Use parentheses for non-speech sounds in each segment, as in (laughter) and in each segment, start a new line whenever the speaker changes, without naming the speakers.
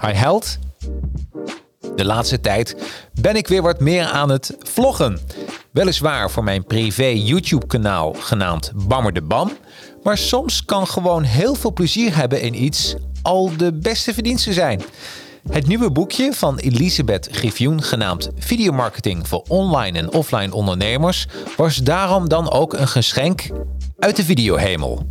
Hi Held. De laatste tijd ben ik weer wat meer aan het vloggen. Weliswaar voor mijn privé YouTube kanaal genaamd Bammer de Bam. Maar soms kan gewoon heel veel plezier hebben in iets al de beste verdiensten zijn. Het nieuwe boekje van Elisabeth Griffioen genaamd Videomarketing voor online en offline ondernemers was daarom dan ook een geschenk uit de videohemel.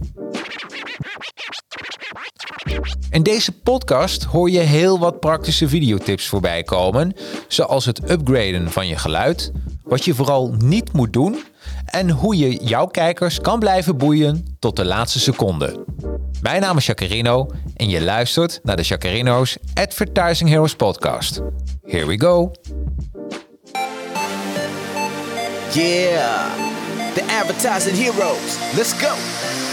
In deze podcast hoor je heel wat praktische videotips voorbij komen, zoals het upgraden van je geluid, wat je vooral niet moet doen en hoe je jouw kijkers kan blijven boeien tot de laatste seconde. Mijn naam is Jacarino en je luistert naar de Jacarino's Advertising Heroes podcast. Here we go.
Yeah, the advertising heroes. Let's go.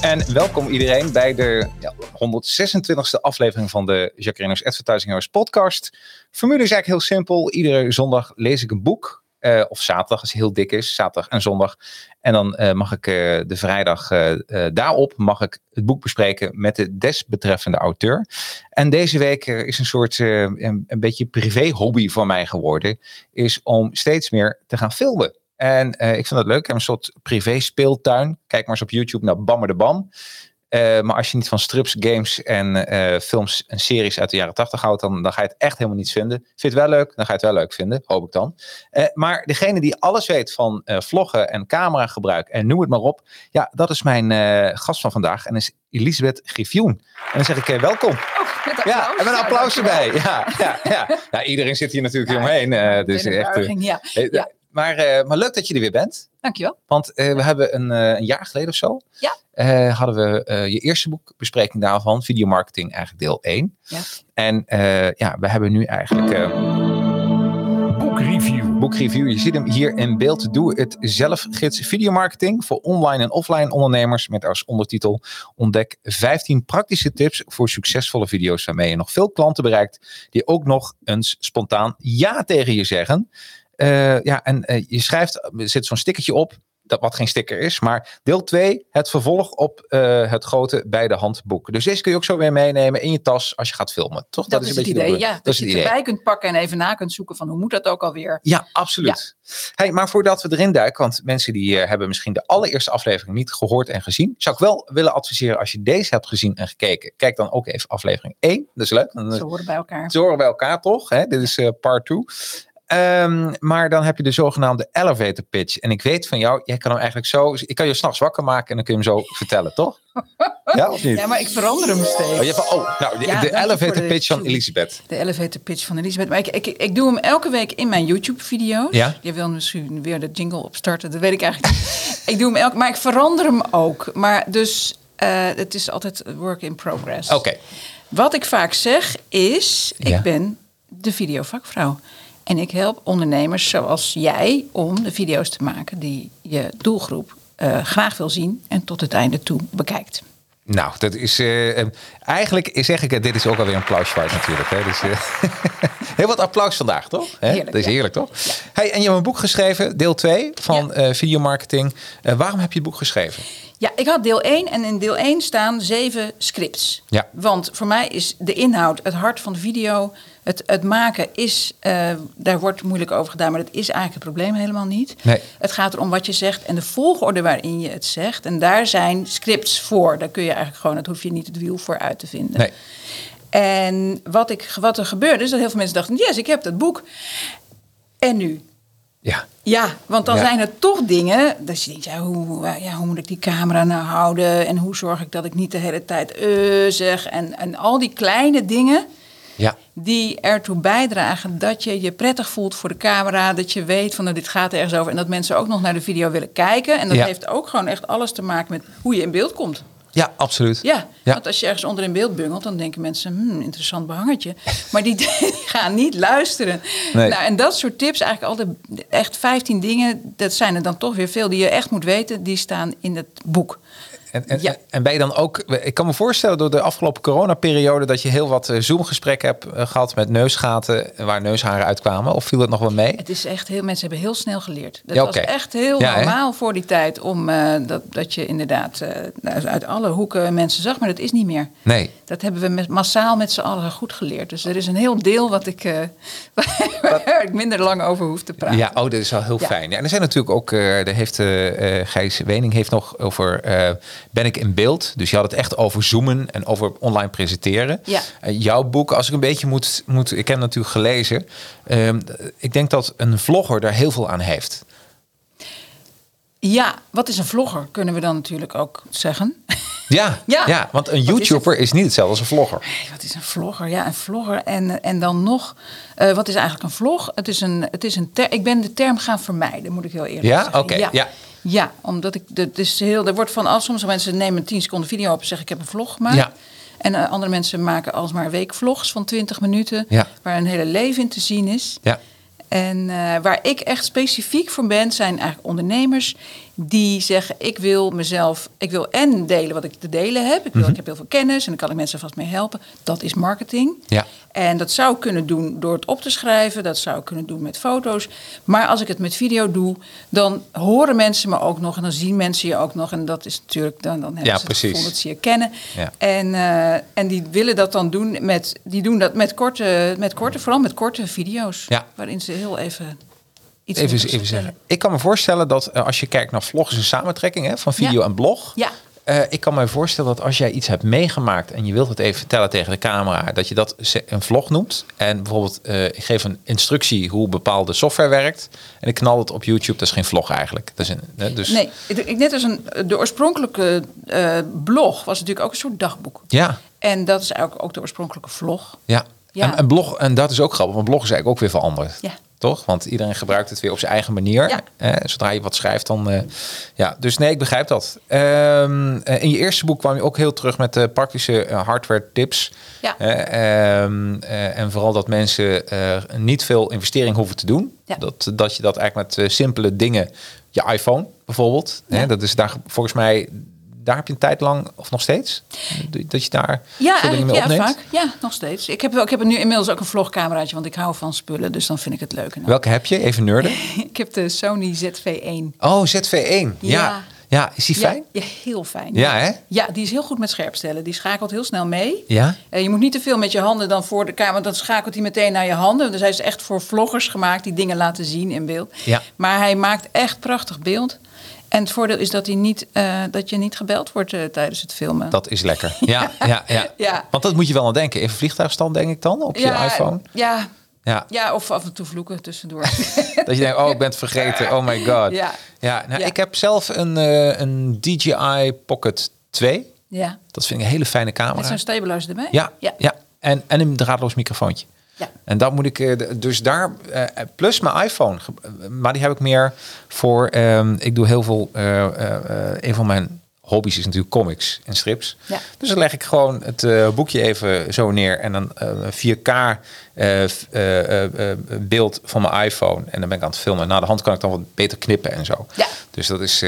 En welkom iedereen bij de ja, 126e aflevering van de Jacarino's Advertising Heroes podcast. Formule is eigenlijk heel simpel. Iedere zondag lees ik een boek. eh, of zaterdag, als het heel dik is. Zaterdag en zondag. En dan eh, mag ik eh, de vrijdag daarop mag ik het boek bespreken met de desbetreffende auteur. En deze week is een soort een, een beetje privé hobby voor mij geworden. Is om steeds meer te gaan filmen. En eh, ik vind dat leuk. Ik heb een soort privé speeltuin. Kijk maar eens op YouTube naar Bammer de Bam. Eh, maar als je niet van strips, games en eh, films en series uit de jaren 80 houdt, dan, dan ga je het echt helemaal niet vinden. Vind je het wel leuk? Dan ga je het wel leuk vinden, hoop ik dan. Maar degene die alles weet van vloggen en cameragebruik en noem het maar op, ja, dat is mijn gast van vandaag en is Elisabeth Griffioen. En dan zeg ik welkom.
Met
Ja,
applaus.
en met een applaus erbij. Ja, ja, ja. ja, iedereen zit hier natuurlijk omheen. dus echt,
ja.
Maar, eh, maar leuk dat je er weer bent.
Dankjewel.
Want eh, we hebben een, eh, een jaar geleden of zo.
Ja.
eh, hadden we eh, je eerste boekbespreking daarvan, Videomarketing, eigenlijk deel 1.
Ja.
En eh, ja, we hebben nu eigenlijk eh
Boekreview.
boekreview. Je ziet hem hier in beeld. Doe het zelf gids videomarketing voor online en offline ondernemers. Met als ondertitel ontdek 15 praktische tips voor succesvolle video's waarmee je nog veel klanten bereikt. Die ook nog eens spontaan ja tegen je zeggen. Eh, ja, en eh, je schrijft, er zit zo'n stickertje op. Dat wat geen sticker is, maar deel 2, het vervolg op eh, het grote bij de hand boek. Dus deze kun je ook zo weer meenemen in je tas als je gaat filmen. Toch?
Dat, is het
een beetje
idee.
de-
Ja,
dat
dat
is
je
het
het
idee.
erbij kunt pakken en even na kunt zoeken van hoe moet dat ook alweer.
Ja, absoluut. Hey, maar voordat we erin duiken, want mensen die hebben misschien de allereerste aflevering niet gehoord en gezien, zou ik wel willen adviseren als je deze hebt gezien en gekeken, kijk dan ook even aflevering 1. Dat is leuk. Dan,
Ze horen bij elkaar.
ze horen bij elkaar toch? Hè? Dit is part 2. Ehm, maar dan heb je de zogenaamde elevator pitch. En ik weet van jou, jij kan hem eigenlijk zo. Ik kan je s'nachts wakker maken en dan kun je hem zo vertellen, toch? (laughs) Ja, of niet?
Ja, maar ik verander hem steeds.
Oh, je hebt oh, nou, de,
Ja,
elevator
de
pitch van. Elisabeth.
De elevator pitch van Elisabeth. Maar ik, ik, ik doe hem elke week in mijn YouTube-video's.
Ja.
Je wil misschien weer de jingle opstarten, dat weet ik eigenlijk niet. (laughs) ik doe hem elke, maar ik verander hem ook. Maar dus, eh, het is altijd work in progress.
Oké.
Wat ik vaak zeg is,
Ja.
ik ben de videovakvrouw. En ik help ondernemers zoals jij om de video's te maken die je doelgroep eh, graag wil zien en tot het einde toe bekijkt.
Nou, dat is eh, eh, eigenlijk zeg ik. Dit is ook alweer een applausfight natuurlijk. Hè? Dus, (laughs) heel wat applaus vandaag, toch? Hè?
Heerlijk,
dat is
ja.
heerlijk, toch? Hey, en je hebt een boek geschreven, deel 2 van eh videomarketing. Eh, waarom heb je het boek geschreven?
Ja, ik had deel 1 en in deel 1 staan zeven scripts.
Ja.
Want voor mij is de inhoud, het hart van de video, het, het maken is, eh, daar wordt moeilijk over gedaan, maar dat is eigenlijk het probleem helemaal niet.
Nee.
Het gaat erom wat je zegt en de volgorde waarin je het zegt. En daar zijn scripts voor. Daar kun je eigenlijk gewoon, dat hoef je niet het wiel voor uit te vinden.
Nee.
En wat, ik, wat er gebeurde is dat heel veel mensen dachten, yes, ik heb dat boek. En nu?
Ja.
Ja, want dan
Ja.
zijn er toch dingen dat je denkt, ja hoe, ja, hoe moet ik die camera nou houden? En hoe zorg ik dat ik niet de hele tijd eh zeg? En, en al die kleine dingen
Ja.
die ertoe bijdragen dat je je prettig voelt voor de camera. Dat je weet van nou, dit gaat ergens over. En dat mensen ook nog naar de video willen kijken. En dat
Ja.
heeft ook gewoon echt alles te maken met hoe je in beeld komt.
Ja, absoluut.
Ja,
Ja.
want als je ergens onder in beeld bungelt, dan denken mensen, hmm, interessant behangertje. (laughs) Maar die, die gaan niet luisteren.
Nee.
Nou, en dat soort tips, eigenlijk altijd echt 15 dingen, dat zijn er dan toch weer veel die je echt moet weten, die staan in het boek.
En, en,
Ja.
en ben je dan ook, ik kan me voorstellen door de afgelopen coronaperiode dat je heel wat eh, Zoom-gesprekken hebt eh, gehad met neusgaten waar neusharen uitkwamen. Of viel het nog wel mee?
Het is echt heel, mensen hebben heel snel geleerd. Dat
Ja,
was echt heel
Ja,
normaal voor die tijd om eh, dat, dat je inderdaad eh, uit alle hoeken mensen zag, maar dat is niet meer.
Nee.
Dat hebben we met, massaal met z'n allen goed geleerd. Dus er is een heel deel wat ik, eh, (laughs) waar ik minder lang over hoef te praten.
Ja, oh, dat is wel heel
Ja.
fijn. Ja, en er zijn natuurlijk ook, eh daar heeft eh, Gijs Wening heeft nog over, ben ik in beeld? Dus je had het echt over zoomen en over online presenteren.
Ja.
Jouw boek, als ik een beetje moet, moet ik heb natuurlijk gelezen. Ehm, ik denk dat een vlogger daar heel veel aan heeft.
Ja, wat is een vlogger? Kunnen we dan natuurlijk ook zeggen.
Ja, (laughs) ja.
Ja.
want een
is
YouTuber is, niet hetzelfde als een vlogger.
Hey, wat is een vlogger? Ja, een vlogger. En, en dan nog, eh, wat is eigenlijk een vlog? Het is een, het is een ter, ik ben de term gaan vermijden, moet ik heel eerlijk
Ja?
zeggen.
Oké, ja.
Ja, omdat ik, het is heel, er wordt van al, sommige mensen nemen 10 seconden video op en zeggen ik heb een vlog gemaakt.
Ja.
En eh, andere mensen maken alsmaar weekvlogs van 20 minuten,
Ja.
waar een hele leven in te zien is.
Ja.
En eh, waar ik echt specifiek voor ben, zijn eigenlijk ondernemers die zeggen: ik wil mezelf, ik wil en delen wat ik te delen heb. Ik, wil,
Mhm.
ik heb heel veel kennis en daar kan ik mensen vast mee helpen. Dat is marketing.
Ja.
En dat zou ik kunnen doen door het op te schrijven. Dat zou ik kunnen doen met foto's. Maar als ik het met video doe, dan horen mensen me ook nog. En dan zien mensen je ook nog. En dat is natuurlijk, dan, dan hebben
Ja,
ze het gevoel dat ze je kennen.
Ja.
En, eh, en die willen dat dan doen met, die doen dat met korte, met korte, vooral met korte video's.
Ja.
Waarin ze heel even iets
Even, even zeggen. Ik kan me voorstellen dat eh, als je kijkt naar vlog is een samentrekking hè, van video
Ja.
en blog.
Ja.
Eh, ik kan me voorstellen dat als jij iets hebt meegemaakt en je wilt het even vertellen tegen de camera, dat je dat een vlog noemt. En bijvoorbeeld, eh, ik geef een instructie hoe bepaalde software werkt. En ik knal het op YouTube. Dat is geen vlog eigenlijk. Dat is een, dus,
Nee, ik- net als een, de oorspronkelijke blog was natuurlijk ook een soort dagboek.
Ja,
En dat is eigenlijk ook de oorspronkelijke vlog.
ja.
Ja.
En, en blog, en dat is ook grappig, want blog is eigenlijk ook weer veranderd.
Ja.
Toch? Want iedereen gebruikt het weer op zijn eigen manier.
Ja.
Eh, zodra je wat schrijft, dan. eh, ja, dus nee, ik begrijp dat. Ehm, eh, in je eerste boek kwam je ook heel terug met de praktische eh, hardware tips.
Ja.
Eh, ehm, eh, en vooral dat mensen niet veel investering hoeven te doen.
Ja.
Dat, dat je dat eigenlijk met simpele dingen, je iPhone bijvoorbeeld,
Ja.
hè, dat is daar volgens mij, daar heb je een tijd lang, of nog steeds, dat je daar
Ja,
dingen mee
ja,
opneemt.
vaak. Ja, nog steeds. Ik heb, wel- ik heb nu inmiddels ook een vlogcameraatje, want ik hou van spullen. Dus dan vind ik het leuk. Dan-
Welke heb je? Even nerden. (laughs)
ik heb de Sony ZV-1.
Oh, ZV1. Ja.
Ja.
Ja, is die fijn?
Ja, ja, heel fijn.
Ja, hè?
Ja, die is heel goed met scherpstellen. Die schakelt heel snel mee.
Ja?
Eh, je moet niet te veel met je handen dan voor de camera, want dan schakelt hij meteen naar je handen. Dus hij is echt voor vloggers gemaakt die dingen laten zien in beeld.
Ja.
Maar hij maakt echt prachtig beeld. En het voordeel is dat, hij niet, eh, dat je niet gebeld wordt eh, tijdens het filmen.
Dat is lekker. (laughs) Ja, ja, ja, (laughs)
Ja.
Want dat moet je wel aan denken. Even vliegtuigstand denk ik dan op je iPhone.
Ja,
Ja.
ja, of af en toe vloeken tussendoor. (laughs)
Dat je denkt, oh, ik ben het vergeten. Oh my god.
Ja.
ja, nou. Ik heb zelf een, eh, een DJI Pocket 2.
ja.
Dat vind ik een hele fijne camera.
Met zo'n stabilizer erbij?
Ja, ja.
ja.
En, en een draadloos microfoontje.
Ja.
En dat moet ik, eh, dus daar, eh, plus mijn iPhone, maar die heb ik meer voor, ehm, ik doe heel veel, eh, een van mijn hobby's is natuurlijk comics en strips.
Ja.
Dus dan leg ik gewoon het boekje even zo neer en dan eh 4K eh, f- eh, eh, eh, beeld van mijn iPhone. En dan ben ik aan het filmen. Na de hand kan ik dan wat beter knippen en zo.
Ja.
Dus dat is,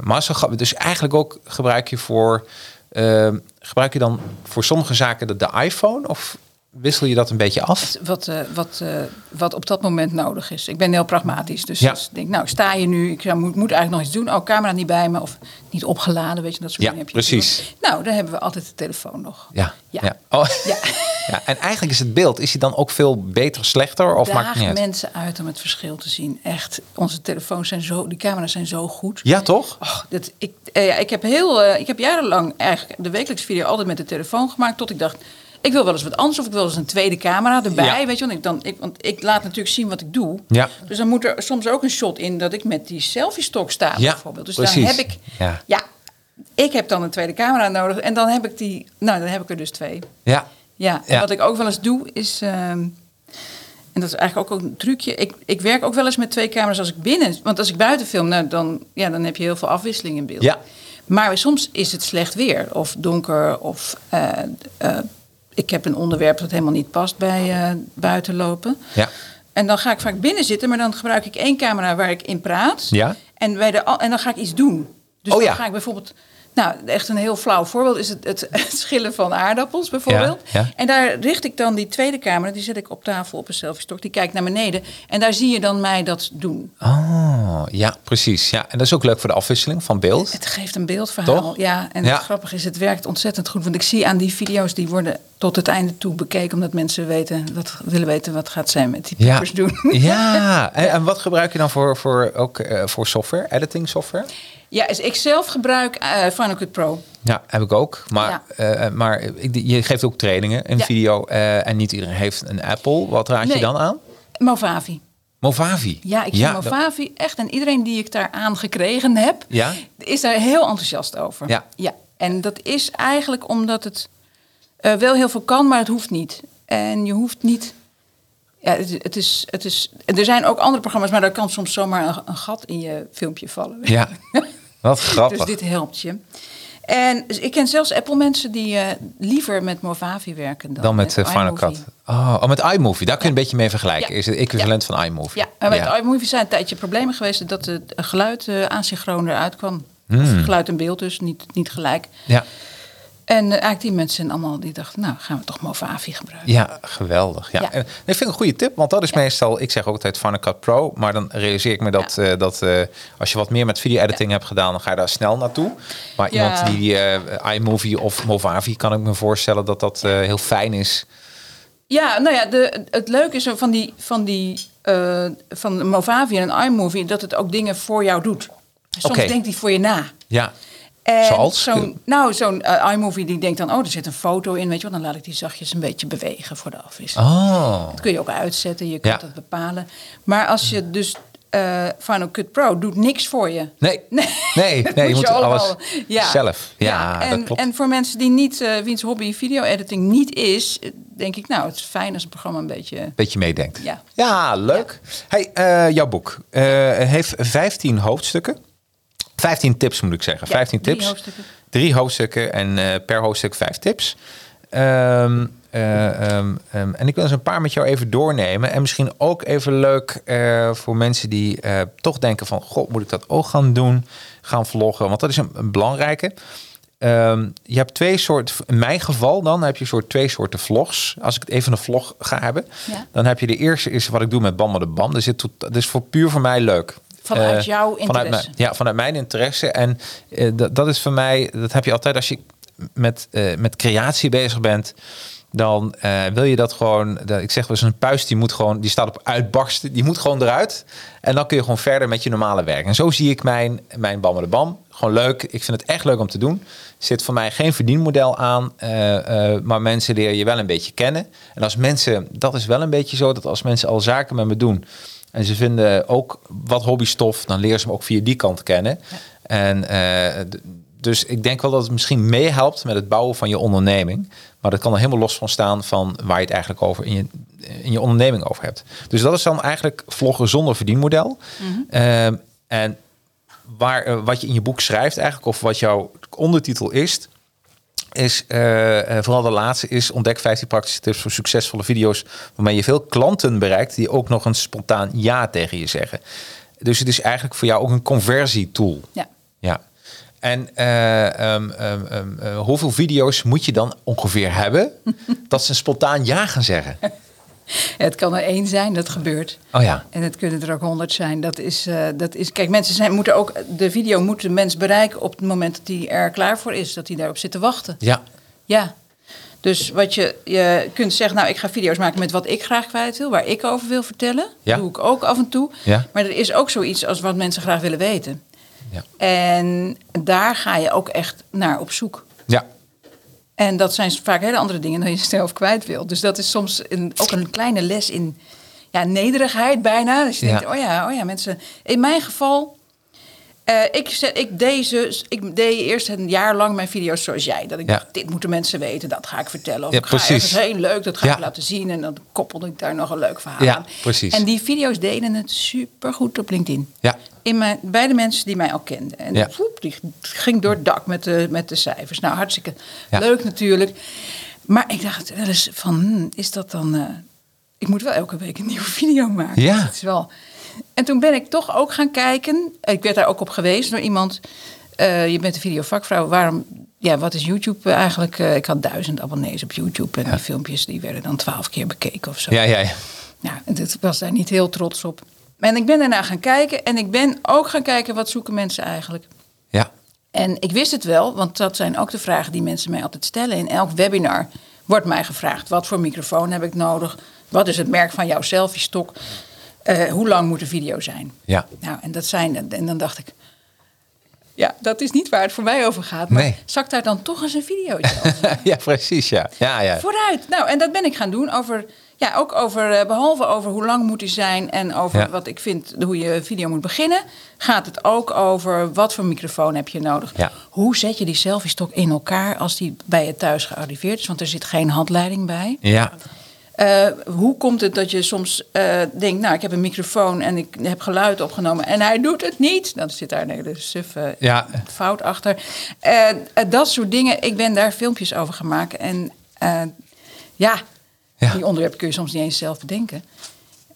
maar zo. Dus eigenlijk ook gebruik je voor, eh, gebruik je dan voor sommige zaken de, de iPhone of wissel je dat een beetje af?
Wat, eh, wat, eh, wat op dat moment nodig is. Ik ben heel pragmatisch. Dus
Ja.
ik denk, nou sta je nu, ik moet, moet eigenlijk nog iets doen. Oh, camera niet bij me of niet opgeladen, weet je, dat soort
Ja,
dingen heb je.
precies.
natuurlijk. Nou, dan hebben we altijd de telefoon nog.
Ja.
Ja.
Oh.
Ja. (laughs)
ja. En eigenlijk is het beeld, is hij dan ook veel beter, slechter? Of maakt het
Daag
niet uit?
mensen uit om het verschil te zien. Echt, onze telefoons zijn zo, die camera's zijn zo goed.
Ja, toch?
Och, dat, ik, eh, ja, ik heb heel, eh, ik heb jarenlang eigenlijk de wekelijkse video altijd met de telefoon gemaakt. Tot ik dacht, Ik wil wel eens wat anders of ik wil eens een tweede camera erbij.
Ja.
Weet je, want ik, dan, ik, want ik laat natuurlijk zien wat ik doe.
Ja.
Dus dan moet er soms ook een shot in dat ik met die selfie-stok sta
Ja,
bijvoorbeeld. Dus
precies.
dan heb ik,
Ja.
ja. ik heb dan een tweede camera nodig en dan heb ik die, nou dan heb ik er dus twee.
Ja.
Ja, en
Ja.
wat ik ook wel eens doe is, ehm, en dat is eigenlijk ook een trucje. Ik, ik werk ook wel eens met twee camera's als ik binnen, want als ik buiten film, nou, dan, ja, dan heb je heel veel afwisseling in beeld.
Ja.
Maar soms is het slecht weer of donker of eh, eh, ik heb een onderwerp dat helemaal niet past bij eh, buiten lopen.
Ja.
En dan ga ik vaak binnen zitten, maar dan gebruik ik één camera waar ik in praat.
Ja.
En, bij de, en dan ga ik iets doen. Dus
Oh
dan ga ik bijvoorbeeld. Nou, echt een heel flauw voorbeeld is het, het, (laughs) het schillen van aardappels bijvoorbeeld.
Ja, ja.
En daar richt ik dan die tweede camera, die zet ik op tafel op een selfie-stok. Die kijkt naar beneden. En daar zie je dan mij dat doen.
Oh, ja, precies. Ja. En dat is ook leuk voor de afwisseling van beeld.
Het geeft een beeldverhaal.
Toch?
Ja, en
Ja.
het grappige is, het werkt ontzettend goed. Want ik zie aan die video's, die worden tot het einde toe bekeken. Omdat mensen weten, wat, willen weten wat gaat zij met die piepers doen.
Ja. (laughs) En, en wat gebruik je dan voor, voor, ook, eh, voor software? Editing software?
Ja, dus ik zelf gebruik eh, Final Cut Pro.
Ja, heb ik ook. Maar,
Ja.
eh, maar ik, je geeft ook trainingen in
Ja.
video. eh, en niet iedereen heeft een Apple. Wat raad je dan aan?
Movavi.
Movavi.
Ja, ik zie
dat-
Movavi echt. En iedereen die ik daar aan gekregen heb,
Ja?
is daar heel enthousiast over.
Ja.
ja. En dat is eigenlijk omdat het wel heel veel kan, maar het hoeft niet. En je hoeft niet. Ja, het, het is, het is, er zijn ook andere programma's, maar daar kan soms zomaar een, een gat in je filmpje vallen.
Ja, wat (laughs) grappig.
Dus dit helpt je. En dus ik ken zelfs Apple-mensen die eh, liever met Movavi werken dan,
dan met eh, Final
iMovie.
Cut. Oh, oh, met iMovie. Daar kun je een beetje mee vergelijken.
Ja.
Is het equivalent van iMovie.
Ja, maar met iMovie zijn een tijdje problemen geweest dat het geluid eh asynchroon eruit kwam.
Hmm.
Of geluid en beeld dus, niet, niet gelijk.
Ja.
En eh, eigenlijk die mensen zijn allemaal die dachten, nou gaan we toch Movavi gebruiken.
Ja, geweldig. Ja.
Ja.
En, dat vind ik een goede tip, want dat is meestal, ik zeg ook altijd Final Cut Pro, maar dan realiseer ik me dat, eh, dat eh, als je wat meer met video-editing hebt gedaan, dan ga je daar snel naartoe. Maar iemand die iMovie of Movavi, kan ik me voorstellen dat dat heel fijn is.
Ja, nou ja, de, het leuke is van die, van die van Movavi en iMovie dat het ook dingen voor jou doet. Soms denkt hij voor je na.
Ja,
En
Zoals?
Zo'n, nou, zo'n eh, iMovie die denkt dan, oh, er zit een foto in, weet je wel. Dan laat ik die zachtjes een beetje bewegen voor de afwisseling.
oh,
Dat kun je ook uitzetten, je kunt
Ja.
dat bepalen. Maar als je dus eh, Final Cut Pro doet niks voor je.
nee, (laughs)
Nee,
nee, nee je
moet
moet
je
alles
allemaal- ja.
zelf. Ja,
en,
dat klopt.
en voor mensen die niet, eh wiens hobby video-editing niet is, denk ik, nou, het is fijn als een programma een beetje.
beetje meedenkt.
Ja.
Ja, leuk. Hey, jouw boek heeft 15 hoofdstukken. 15 tips moet ik zeggen.
Ja,
15
drie
tips.
hoofdstukken.
Drie hoofdstukken en eh, per hoofdstuk vijf tips. Ehm, eh, ehm, ehm, en ik wil eens een paar met jou even doornemen. En misschien ook even leuk eh, voor mensen die toch denken van... God, moet ik dat ook gaan doen? Gaan vloggen? Want dat is een, een belangrijke. Je hebt twee soorten, in mijn geval dan heb je soort twee soorten vlogs. Als ik het even een vlog ga hebben,
Ja.
dan heb je de eerste is wat ik doe met Bam de Bam. Is, het, dat is voor puur voor mij leuk.
Vanuit
Eh,
jouw
Vanuit
interesse.
ja, vanuit mijn interesse. En eh, dat, dat is voor mij, dat heb je altijd als je met, eh, met creatie bezig bent. Dan wil je dat gewoon. Dat, ik zeg wel eens een puis die moet gewoon, die staat op uitbarsten. Die moet gewoon eruit. En dan kun je gewoon verder met je normale werk. En zo zie ik mijn, mijn Bam de Bam. Gewoon leuk. Ik vind het echt leuk om te doen. Zit voor mij geen verdienmodel aan. maar mensen leren je wel een beetje kennen. En als mensen, dat is wel een beetje zo, dat als mensen al zaken met me doen. En ze vinden ook wat hobbystof, dan leren ze me ook via die kant kennen. En eh, dus ik denk wel dat het misschien meehelpt met het bouwen van je onderneming. Maar dat kan er helemaal los van staan van waar je het eigenlijk over in je, in je onderneming over hebt. Dus dat is dan eigenlijk vloggen zonder verdienmodel. Ehm, en waar, eh, wat je in je boek schrijft eigenlijk, of wat jouw ondertitel is, is eh, eh, vooral de laatste is ontdek 15 praktische tips voor succesvolle video's waarmee je veel klanten bereikt die ook nog een spontaan ja tegen je zeggen. Dus het is eigenlijk voor jou ook een conversietool.
Ja.
Ja. En eh, ehm, ehm, ehm, eh, hoeveel video's moet je dan ongeveer hebben (laughs) dat ze een spontaan ja gaan zeggen? (laughs)
Het kan er één zijn, dat gebeurt.
Oh ja.
En het kunnen er ook honderd zijn. Dat is, eh, dat is, kijk, mensen zijn, moeten ook, de video moet de mens bereiken op het moment dat hij er klaar voor is. Dat hij daarop zit te wachten.
Ja.
Ja. Dus wat je, je kunt zeggen, nou, ik ga video's maken met wat ik graag kwijt wil, waar ik over wil vertellen.
Ja.
doe ik ook af en toe.
Ja.
Maar er is ook zoiets als wat mensen graag willen weten.
Ja.
En daar ga je ook echt naar op zoek.
Ja.
En dat zijn vaak hele andere dingen dan je zelf kwijt wilt. Dus dat is soms een, ook een kleine les in ja, nederigheid bijna. Dus je
Ja.
denkt, oh ja, oh ja, mensen. In mijn geval, eh, ik, zet- ik, deed ze, ik deed eerst een jaar lang mijn video's zoals jij. Dat ik
Ja.
dacht, dit moeten mensen weten, dat ga ik vertellen. Of
Ja,
ik ga ergens heen, leuk, dat ga
Ja.
ik laten zien. En dan koppelde ik daar nog een leuk verhaal
Ja,
aan.
precies.
En die video's deden het supergoed op LinkedIn.
Ja.
In mijn, bij de mensen die mij al kenden. En
Ja.
die ging door het dak met de, met de cijfers. Nou, hartstikke
Ja.
leuk natuurlijk. Maar ik dacht wel eens van, hmm, is dat dan... eh, ik moet wel elke week een nieuwe (laughs) video maken.
Ja.
Dat is wel... En toen ben ik toch ook gaan kijken. Ik werd daar ook op gewezen door iemand. eh, je bent een videovakvrouw. Waarom... Ja, wat is YouTube eigenlijk? Eh, ik had duizend abonnees op YouTube. En die filmpjes die werden dan twaalf keer bekeken of zo.
Ja, ja, ja.
Ja, en ik was daar niet heel trots op. En ik ben daarna gaan kijken. En ik ben ook gaan kijken, wat zoeken mensen eigenlijk?
Ja,
En ik wist het wel, want dat zijn ook de vragen die mensen mij altijd stellen. In elk webinar wordt mij gevraagd: wat voor microfoon heb ik nodig? Wat is het merk van jouw selfie-stok? Eh, hoe lang moet de video zijn?
ja.
Nou, en dat zijn. En dan dacht ik. Ja, dat is niet waar het voor mij over gaat. Maar
Nee.
ik daar dan toch eens een videootje over (laughs)
ja, precies, ja. Ja, ja.
Vooruit. Nou, en dat ben ik gaan doen over. Ja, ook over, eh, behalve over hoe lang moet die zijn en over
Ja.
wat ik vind hoe je video moet beginnen, gaat het ook over wat voor microfoon heb je nodig.
Ja.
Hoe zet je die selfie-stok in elkaar als die bij je thuis gearriveerd is, want er zit geen handleiding bij.
Ja,
Eh, hoe komt het dat je soms eh, denkt, nou, ik heb een microfoon en ik heb geluid opgenomen en hij doet het niet? Dan zit daar een hele suffe
Ja.
fout achter. Dat soort dingen, ik ben daar filmpjes over gemaakt. En ja,
Ja.
die onderwerpen kun je soms niet eens zelf bedenken.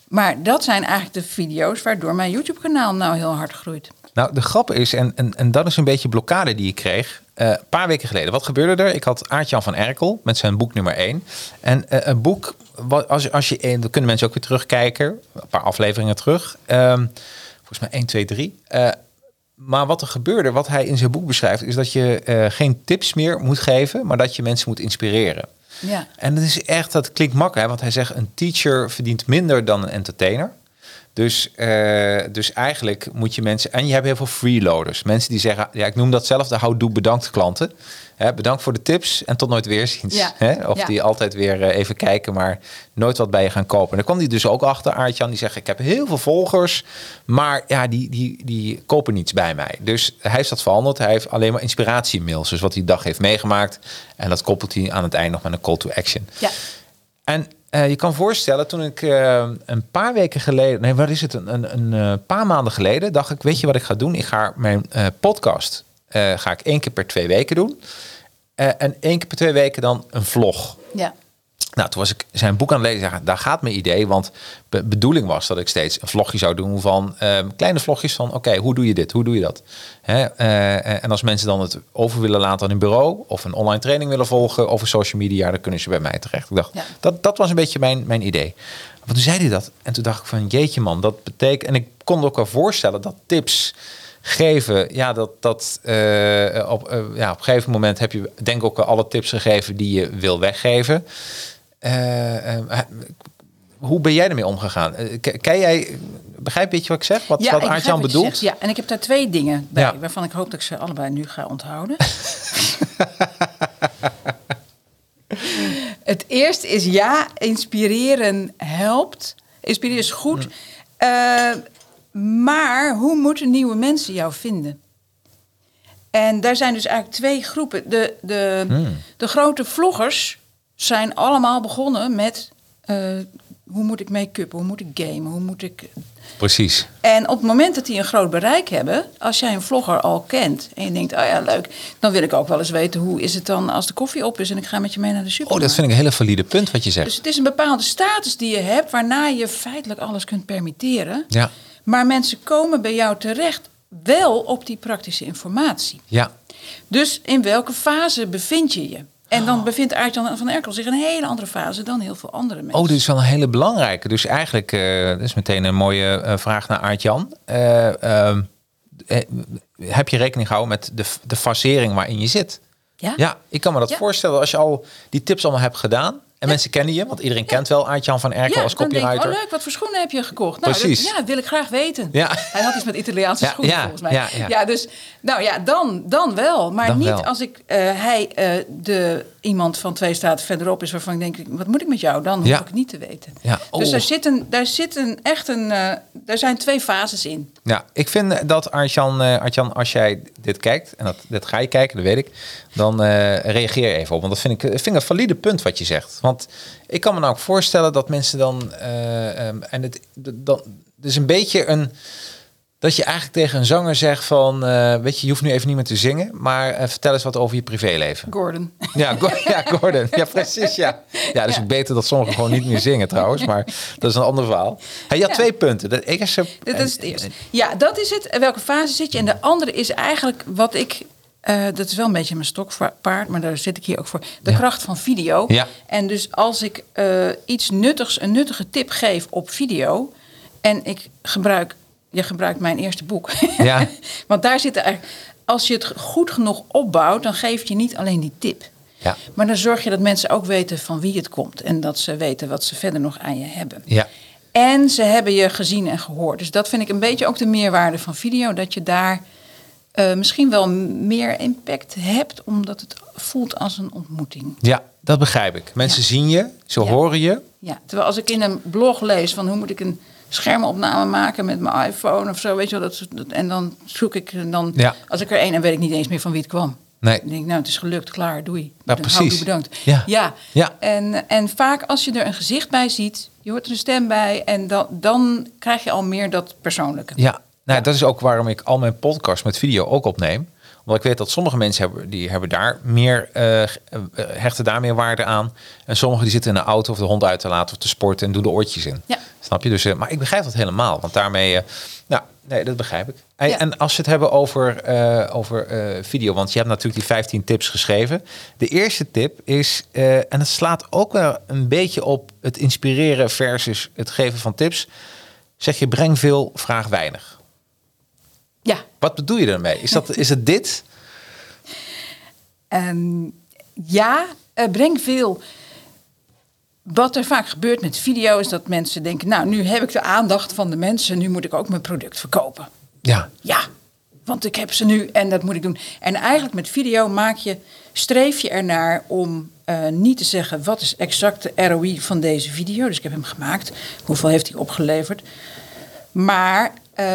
Maar dat zijn eigenlijk de video's waardoor mijn YouTube-kanaal nou heel hard groeit.
Nou, de grap is, en, en, en dat is een beetje blokkade die ik kreeg. eh, een paar weken geleden. Wat gebeurde er? Ik had Aartjan van Erkel met zijn boek nummer 1. En eh, een boek, wat, als, als je, dan kunnen mensen ook weer terugkijken. Een paar afleveringen terug. Ehm, volgens mij 1, 2, 3. Eh, maar wat er gebeurde, wat hij in zijn boek beschrijft, is dat je eh, geen tips meer moet geven, maar dat je mensen moet inspireren.
Ja.
En dat is echt, dat klinkt makkelijk, want hij zegt een teacher verdient minder dan een entertainer. Dus, eh, dus eigenlijk moet je mensen, en je hebt heel veel freeloaders. Mensen die zeggen, ja, ik noem dat zelf de houdoe bedankt klanten. Hè, bedankt voor de tips en tot nooit weerziens.
Ja.
Hè? Of
Ja.
die altijd weer eh, even kijken, maar nooit wat bij je gaan kopen. En daar kwam hij dus ook achter, Aartjan, die zegt, ik heb heel veel volgers, maar ja, die, die, die kopen niets bij mij. Dus hij heeft dat veranderd. Hij heeft alleen maar inspiratiemails, dus wat hij die dag heeft meegemaakt. En dat koppelt hij aan het eind nog met een call to action.
Ja.
En eh, je kan voorstellen, toen ik eh, een paar weken geleden, nee, wat is het, een, een, een eh, paar maanden geleden, dacht ik, weet je wat ik ga doen? Ik ga mijn podcast, ga ik één keer per twee weken doen. En één keer per twee weken dan een vlog.
Ja.
Nou, toen was ik zijn boek aan het lezen. Daar gaat mijn idee. Want de bedoeling was dat ik steeds een vlogje zou doen van ehm, kleine vlogjes van: oké, hoe doe je dit? Hoe doe je dat? Hè, eh, en als mensen dan het over willen laten aan hun bureau of een online training willen volgen over social media, dan kunnen ze bij mij terecht. Ik dacht,
Ja.
dat, dat was een beetje mijn, mijn idee. Maar toen zei hij dat. En toen dacht ik van jeetje man, dat betekent. En ik kon me ook wel voorstellen dat tips geven, ja, dat, dat eh, op, eh, ja, op een gegeven moment heb je denk ik ook alle tips gegeven die je wil weggeven. Eh, eh, hoe ben jij ermee omgegaan? Eh, ke- Ken jij, begrijp je wat ik zeg? Wat,
Ja,
wat Aartjan bedoelt?
zegt. Ja, en ik heb daar twee dingen bij,
Ja.
waarvan ik hoop dat ik ze allebei nu ga onthouden. (laughs) (laughs) Het eerste is ja, inspireren helpt. Inspireren is goed. Eh, maar hoe moeten nieuwe mensen jou vinden? En daar zijn dus eigenlijk twee groepen. De, de, de grote vloggers zijn allemaal begonnen met... eh, hoe moet ik make-up? Hoe moet ik gamen? Hoe moet ik
Precies.
en op het moment dat die een groot bereik hebben, als jij een vlogger al kent en je denkt, oh ja, leuk, dan wil ik ook wel eens weten hoe is het dan als de koffie op is en ik ga met je mee naar de
Oh,
supermarkt.
dat vind ik een hele valide punt wat je zegt.
Dus het is een bepaalde status die je hebt waarna je feitelijk alles kunt permitteren.
Ja.
Maar mensen komen bij jou terecht wel op die praktische informatie.
Ja.
Dus in welke fase bevind je je? En
Oh.
dan bevindt Aart-Jan van Erkel zich in een hele andere fase dan heel veel andere mensen.
Oh, dit is wel een hele belangrijke. Dus eigenlijk, eh dat is meteen een mooie eh, vraag naar Aart-Jan. Eh, ehm, eh, heb je rekening gehouden met de, de fasering waarin je zit?
Ja?
Ja, ik kan me dat
Ja.
voorstellen als je al die tips allemaal hebt gedaan. En mensen kennen je, want iedereen kent wel Aart-Jan van Erkel als
dan denk ik,
copywriter.
oh leuk, wat voor schoenen heb je gekocht? Nou,
Precies.
Dat, ja, wil ik graag weten.
Ja.
Hij had iets met Italiaanse
Ja,
schoenen volgens mij.
ja,
dus nou ja, dan, dan wel. Maar
Dan
niet
wel.
als ik eh, hij eh, de iemand van twee straten verderop is waarvan ik denk, wat moet ik met jou dan? Hoef
Ja.
ik het niet te weten.
Ja,
Dus
oh.
daar zit, een, daar zit een, echt een, eh daar zijn twee fases in.
Ja, ik vind dat Arjan, eh, Arjan als jij dit kijkt, en dat, dit ga je kijken, dat weet ik, dan eh, reageer even op. Want dat vind ik, vind ik een valide punt wat je zegt. Want ik kan me nou ook voorstellen dat mensen dan, eh, ehm, en het, dan, is een beetje een, dat je eigenlijk tegen een zanger zegt van, eh, weet je, je hoeft nu even niet meer te zingen, maar eh, vertel eens wat over je privéleven.
Gordon.
Ja, Go- (laughs) ja, Gordon. Ja, precies. Ja, ja dus
Ja.
beter dat sommigen gewoon niet meer zingen trouwens. Maar dat is een ander verhaal. Hij had
Ja.
twee punten. De eerste,
Dat is het eerste. Ja, dat is het. Welke fase zit je? En de andere is eigenlijk wat ik. eh, dat is wel een beetje mijn stokpaard, maar daar zit ik hier ook voor. De
Ja.
kracht van video.
Ja.
En dus als ik iets nuttigs, een nuttige tip geef op video. En ik gebruik. Je gebruikt mijn eerste boek. (laughs)
Ja. (laughs)
Want daar zit er eigenlijk. Als je het goed genoeg opbouwt, dan geef je niet alleen die tip.
Ja.
Maar dan zorg je dat mensen ook weten van wie het komt. En dat ze weten wat ze verder nog aan je hebben.
Ja.
En ze hebben je gezien en gehoord. Dus dat vind ik een beetje ook de meerwaarde van video. Dat je daar eh, misschien wel meer impact hebt, omdat het voelt als een ontmoeting.
Ja, dat begrijp ik. Mensen zien je, ze horen je.
Ja, terwijl als ik in een blog lees van hoe moet ik een schermopname maken met mijn iPhone of zo, weet je wel. Dat, dat- en dan zoek ik, en dan,
Ja.
als ik er één en weet ik niet eens meer van wie het kwam.
Nee.
Dan denk ik, nou, het is gelukt, klaar, doei. Dan
precies.
bedankt.
Ja.
ja.
Ja.
En, en vaak als je er een gezicht bij ziet, je hoort er een stem bij en dan, dan krijg je al meer dat persoonlijke.
Ja, nou, dat is ook waarom ik al mijn podcasts met video ook opneem. Omdat ik weet dat sommige mensen hebben, die hebben daar meer, eh, eh, hechten daar meer waarde aan. En sommigen die zitten in de auto of de hond uit te laten of te sporten en doen de oortjes in.
Ja.
Snap je? Dus, eh, maar ik begrijp dat helemaal. Want daarmee, nou, nee, dat begrijp ik. En,
Ja.
en als we het hebben over, over video, want je hebt natuurlijk die 15 tips geschreven. De eerste tip is, en het slaat ook wel een beetje op het inspireren versus het geven van tips. Zeg je, breng veel, vraag weinig.
Ja,
Wat bedoel je daarmee? Is, dat, is het dit?
Ehm, ja, breng veel. Wat er vaak gebeurt met video is dat mensen denken: Nou, nu heb ik de aandacht van de mensen, nu moet ik ook mijn product verkopen.
Ja.
Ja, want ik heb ze nu en dat moet ik doen. En eigenlijk met video maak je, streef je ernaar om eh, niet te zeggen: wat is exact de ROI van deze video? Dus ik heb hem gemaakt. Hoeveel heeft hij opgeleverd? Maar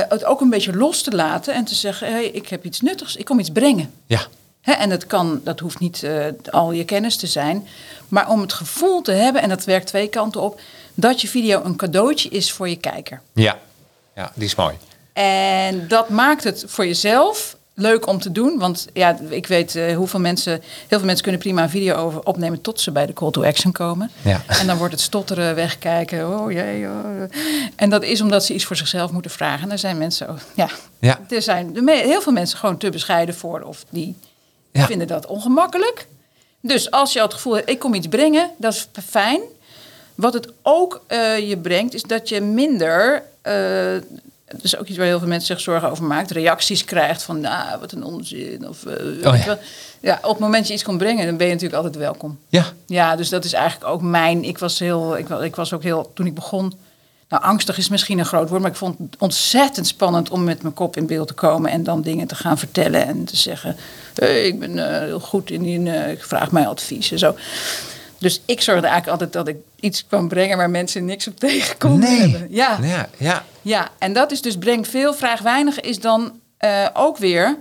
het ook een beetje los te laten en te zeggen: hey, ik heb iets nuttigs, ik kom iets brengen.
Ja.
Hè, en dat, kan, dat hoeft niet eh, al je kennis te zijn. Maar om het gevoel te hebben, en dat werkt twee kanten op, dat je video een cadeautje is voor je kijker.
Ja. Ja, die is mooi.
En dat maakt het voor jezelf leuk om te doen. Want ja, ik weet eh, hoeveel mensen, heel veel mensen kunnen prima een video over opnemen tot ze bij de call to action komen.
Ja.
En dan wordt het stotteren, wegkijken. Oh jee. oh. En dat is omdat ze iets voor zichzelf moeten vragen. En daar zijn mensen, ja,
Ja.
er zijn heel veel mensen gewoon te bescheiden voor. Of die
Ja.
vinden dat ongemakkelijk. Dus als je al het gevoel hebt, ik kom iets brengen, dat is fijn. Wat het ook eh, je brengt, is dat je minder... eh, dat is ook iets waar heel veel mensen zich zorgen over maken. Reacties krijgt van, nou, wat een onzin. Of, eh, weet
ja.
op het moment dat je iets komt brengen, dan ben je natuurlijk altijd welkom.
Ja.
Ja, dus dat is eigenlijk ook mijn. Ik was heel, ik, wa- ik was ook heel, toen ik begon. Nou, angstig is misschien een groot woord, maar ik vond het ontzettend spannend om met mijn kop in beeld te komen en dan dingen te gaan vertellen en te zeggen: hey, ik ben eh, heel goed in die, eh, ik vraag mij advies en zo. Dus ik zorgde eigenlijk altijd dat ik iets kwam brengen waar mensen niks op tegen konden hebben. Ja,
Ja. Ja.
ja, en dat is dus breng veel, vraag weinig is dan eh, ook weer.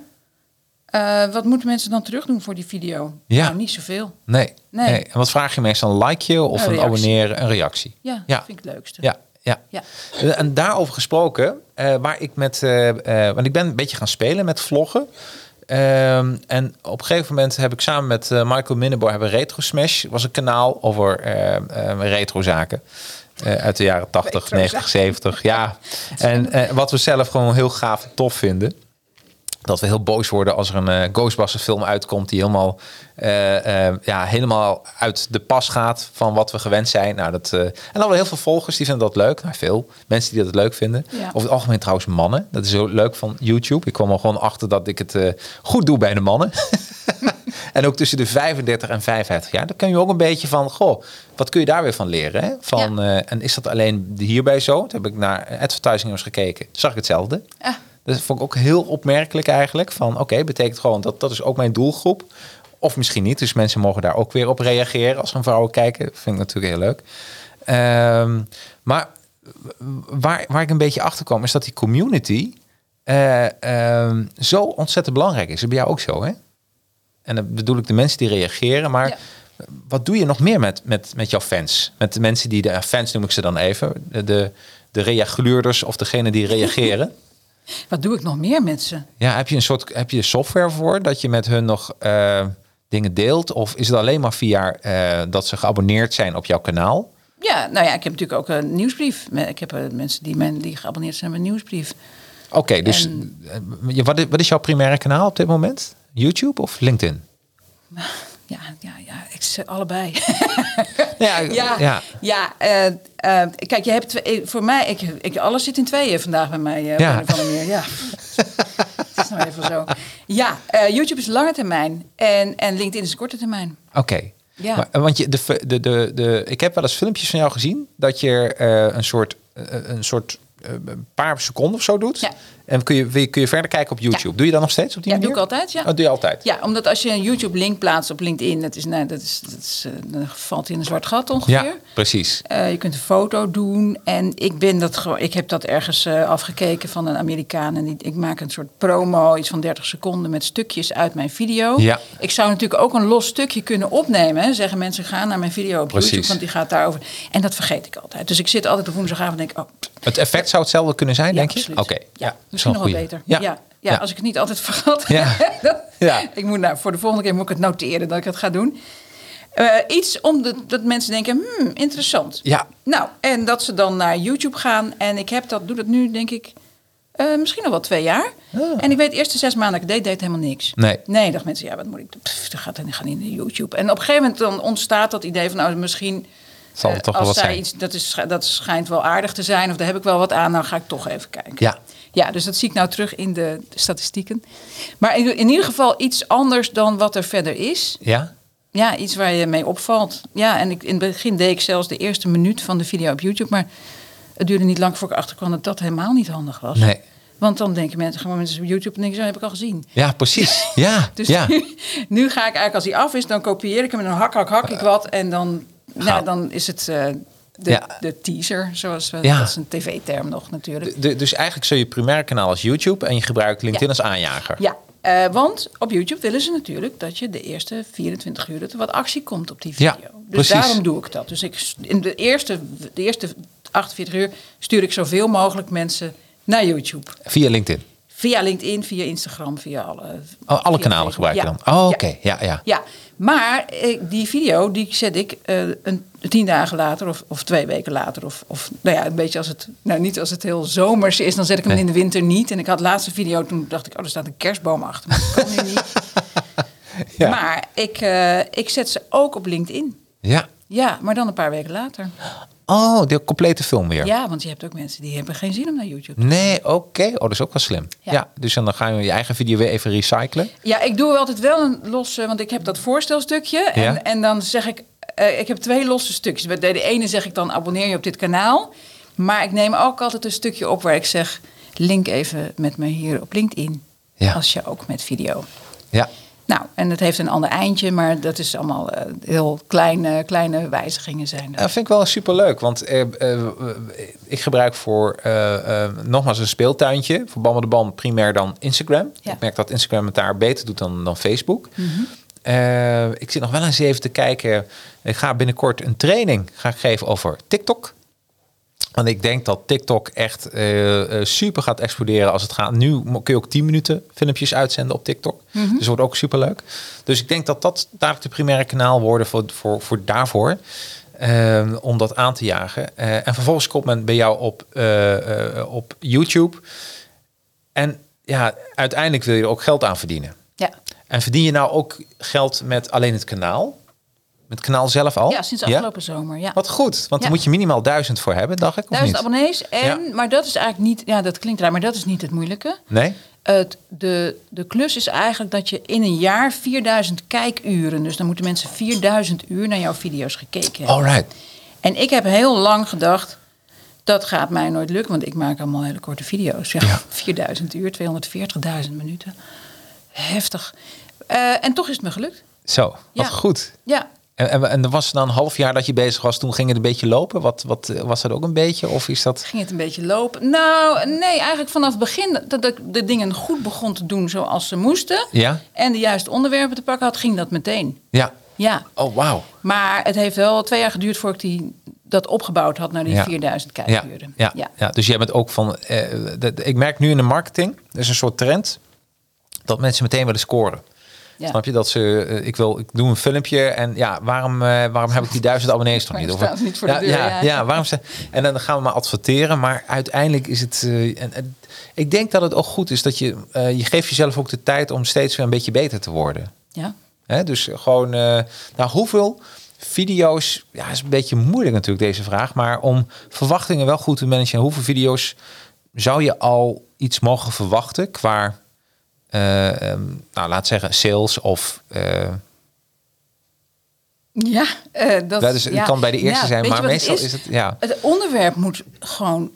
eh, wat moeten mensen dan terug doen voor die video?
Ja.
Nou, niet zoveel.
Nee. nee.
Nee.
En wat vraag je meestal? Een likeje of
Een
abonneren? Een reactie.
Ja,
Ja.
dat vind ik het leukste.
Ja. Ja.
Ja.
Eh, En daarover gesproken, waar ik met, want ik ben een beetje gaan spelen met vloggen. Ehm, en op een gegeven moment heb ik samen met eh, Michael Minneboy hebben Retro Smash, was een kanaal over eh, eh, retro zaken. Eh, uit de jaren 80,
Retro
90, 70. Ja. En eh, wat we zelf gewoon heel gaaf en tof vinden. Dat we heel boos worden als er een eh, Ghostbusters film uitkomt die helemaal, eh, eh, ja, helemaal uit de pas gaat van wat we gewend zijn. Nou, dat, en dan hebben we heel veel volgers die vinden dat leuk. Nou, veel mensen die dat leuk vinden.
Ja.
Over het algemeen trouwens mannen. Dat is zo leuk van YouTube. Ik kwam er gewoon achter dat ik het goed doe bij de mannen. (laughs) en ook tussen de 35 en 55 jaar. Dan kun je ook een beetje van, goh, wat kun je daar weer van leren? Hè? Van, en is dat alleen hierbij zo? Toen heb ik naar advertising gekeken. Zag ik hetzelfde.
Ah.
Dat vond ik ook heel opmerkelijk eigenlijk. Van oké, betekent gewoon dat dat is ook mijn doelgroep. Of misschien niet. Dus mensen mogen daar ook weer op reageren als er vrouwen kijken. Vind ik natuurlijk heel leuk. Ehm, maar waar, waar ik een beetje achter kwam, is dat die community eh, ehm, zo ontzettend belangrijk is. Dat is bij jou ook zo, hè? En dan bedoel ik de mensen die reageren, maar
Ja.
wat doe je nog meer met, met, met jouw fans? Met de mensen die de fans noem ik ze dan even, de, de, de reageurders of degene die reageren. (laughs)
Wat doe ik nog meer met ze?
ja, heb je een soort heb je software voor dat je met hun nog eh, dingen deelt? Of is het alleen maar via eh, dat ze geabonneerd zijn op jouw kanaal?
Ja, nou ja, ik heb natuurlijk ook een nieuwsbrief. Ik heb eh, mensen die, men, die geabonneerd zijn met een nieuwsbrief.
Oké, dus
En-
wat, is, wat is jouw primaire kanaal op dit moment? YouTube of LinkedIn? (laughs)
Ja, ja, ja, ik zeg allebei. (laughs)
Ja,
ja, ja.
ja.
eh, eh, kijk, je hebt twee, voor mij, ik, ik, alles zit in tweeën vandaag bij mij. eh,
Ja.
andere manier. Ja, (laughs) het is nou even zo. Ja, YouTube is lange termijn en, en LinkedIn is korte termijn.
Oké.
Ja.
Maar, want je, de, de, de, de, ik heb wel eens filmpjes van jou gezien dat je een soort, een soort een paar seconden of zo doet.
Ja.
En kun je, kun je verder kijken op YouTube.
Ja.
Doe je dat nog steeds op die
Ja, doe ik altijd, ja.
Oh, doe je altijd?
Ja, omdat als je een YouTube-link plaatst op LinkedIn, dat is, nou, dat is, dat is, eh, dan valt in een zwart gat ongeveer.
Ja, precies.
Eh, je kunt een foto doen. En ik, ben dat ik heb dat ergens eh, afgekeken van een Amerikaan. En die, ik maak een soort promo, iets van 30 seconden met stukjes uit mijn video.
Ja.
Ik zou natuurlijk ook een los stukje kunnen opnemen. Hè. Zeggen mensen, gaan naar mijn video op
Precies.
YouTube, want die gaat daarover. En dat vergeet ik altijd. Dus ik zit altijd op woensdagavond en denk oh,
Het effect zou hetzelfde kunnen zijn,
ja,
denk je? Oké.
Ja, misschien
wel
nog wel beter. Ja. Ja, als ik het niet altijd (laughs) vergat.
Ja.
dan- (laughs)
Ja.
Ik moet nou, voor de volgende keer moet ik het noteren dat ik het ga doen. Eh, iets om de, dat mensen denken, hmm, interessant.
Ja.
Nou, en dat ze dan naar YouTube gaan. En ik heb dat, doe dat nu, denk ik, eh, misschien al wel twee jaar. En ik weet, de eerste zes maanden dat ik deed, deed helemaal niks.
Ah. Nee.
Nee, dacht mensen, ja, wat moet ik doen? Dat gaat dan gaan in de YouTube. En op een gegeven moment dan ontstaat dat idee van, nou, misschien...
Zal het
eh,
toch wel
als
wat
zij
zijn.
Iets, dat, is, dat schijnt wel aardig te zijn, of daar heb ik wel wat aan, nou ga ik toch even kijken.
Ja.
Ja, dus dat zie ik nou terug in de statistieken. Maar in, in ieder geval iets anders dan wat er verder is.
Ja?
Ja, iets waar je mee opvalt. Ja, en ik, in het begin deed ik zelfs de eerste minuut van de video op YouTube. Maar het duurde niet lang voor ik achterkwam dat dat helemaal niet handig was.
Nee.
Want dan denken mensen gewoon mensen op YouTube en denken, zo heb ik al gezien.
Ja, precies. Ja. (laughs)
Dus
ja.
nu, nu ga ik eigenlijk als hij af is, dan kopieer ik hem en dan hak, hak, hak ik wat. En dan, nou, dan is het eh, de,
Ja.
de teaser, zoals we,
Ja.
dat is een tv-term nog natuurlijk.
De- dus eigenlijk zul je primaire kanaal als YouTube en je gebruikt LinkedIn als aanjager.
Ja, eh, want op YouTube willen ze natuurlijk dat je de eerste 24 uur dat er wat actie komt op die
Ja,
video. dus
precies.
daarom doe ik dat. Dus ik, in de eerste, de eerste 48 uur stuur ik zoveel mogelijk mensen naar YouTube.
Via LinkedIn.
Via LinkedIn, via Instagram, via alle...
Oh, alle
via
kanalen
Facebook.
gebruik je
Ja.
dan. Oh, oké. Ja, ja.
Ja, maar eh, die video die zet ik eh, een tien dagen later of, of twee weken later. Of, of nou ja, een beetje als het, nou niet als het heel zomers is, dan zet ik hem
Nee.
in de winter niet. En ik had de laatste video, toen dacht ik, oh, er staat een kerstboom achter. Maar dat kan nu niet. (laughs)
Ja.
Maar ik, eh, ik zet ze ook op LinkedIn.
Ja.
Ja, maar dan een paar weken later.
Oh, de complete film weer.
Ja, want je hebt ook mensen die hebben geen zin om naar YouTube te
Nee, oké. Oh, dat is ook wel slim. Ja.
Ja.
dus dan ga je je eigen video weer even recyclen.
Ja, ik doe altijd wel een losse, want ik heb dat voorstelstukje. En,
Ja.
en dan zeg ik, eh, ik heb twee losse stukjes. Bij de, de ene zeg ik dan abonneer je op dit kanaal. Maar ik neem ook altijd een stukje op waar ik zeg, link even met me hier op LinkedIn.
Ja.
Als je ook met video.
Ja.
Nou, en het heeft een ander eindje, maar dat is allemaal eh, heel kleine, kleine wijzigingen zijn. dat.
Dat vind ik wel super leuk, want eh, ik gebruik voor eh, nogmaals een speeltuintje. Voor Bam de Bam primair dan Instagram.
Ja.
Ik merk dat Instagram het daar beter doet dan, dan Facebook. Eh, ik zit nog wel eens even te kijken. Ik ga binnenkort een training ga ik geven over TikTok. Want ik denk dat TikTok echt eh, eh, super gaat exploderen als het gaat. Nu kun je ook 10 minuten filmpjes uitzenden op TikTok. Dus dat wordt ook super leuk. Dus ik denk dat dat dadelijk de primaire kanaal worden voor, voor, voor daarvoor. eh, om dat aan te jagen. En vervolgens komt men bij jou op, op YouTube. En ja, uiteindelijk wil je er ook geld aan verdienen.
Ja.
En verdien je nou ook geld met alleen het kanaal? Met het kanaal zelf al?
ja, sinds afgelopen zomer. Ja.
Wat goed, want daar moet je minimaal duizend voor hebben, dacht ik, of
Duizend
niet?
abonnees. En. Maar dat is eigenlijk niet, ja, dat klinkt raar, maar dat is niet het moeilijke.
Nee?
Het, de, de klus is eigenlijk dat je in een jaar 4000 kijkuren, dus dan moeten mensen 4000 uur naar jouw video's gekeken hebben.
Alright.
En ik heb heel lang gedacht, dat gaat mij nooit lukken, want ik maak allemaal hele korte video's. Ja,
Ja.
4000 uur, 240.000 minuten. Heftig. Eh, en toch is het me gelukt.
Zo, wat
Ja.
goed.
Ja,
En, en, en er was dan een half jaar dat je bezig was, toen ging het een beetje lopen. Wat, wat was dat ook een beetje? Of is dat...
ging het een beetje lopen. Nou, nee, eigenlijk vanaf het begin dat ik de dingen goed begon te doen zoals ze moesten.
Ja?
En de juiste onderwerpen te pakken had, ging dat meteen.
Ja.
Ja,
Oh, wauw.
maar het heeft wel twee jaar geduurd voordat ik die, dat opgebouwd had naar die
Ja.
4000
Ja,
kijkuren.
ja, ja. dus jij bent ook van. eh, dat- ik merk nu in de marketing, er is een soort trend dat mensen meteen willen scoren.
Ja.
Snap je dat ze? eh, ik wil, ik doe een filmpje en ja, waarom, eh, waarom heb ik die duizend abonnees toch (laughs) niet?
Voor de
ja,
deur?
Ja,
Ja.
ja, waarom ze? En dan gaan we maar adverteren, maar uiteindelijk is het. eh, en, en ik denk dat het ook goed is dat je je geeft jezelf ook de tijd om steeds weer een beetje beter te worden.
Ja.
Hè, dus gewoon, nou hoeveel video's, ja is een beetje moeilijk natuurlijk deze vraag, maar om verwachtingen wel goed te managen, hoeveel video's zou je al iets mogen verwachten qua, eh, ehm, nou laat zeggen sales of, eh,
Ja, eh, dat,
dat is, het
ja.
kan bij de eerste
Ja,
zijn, maar meestal is? het, ja,
Het onderwerp moet gewoon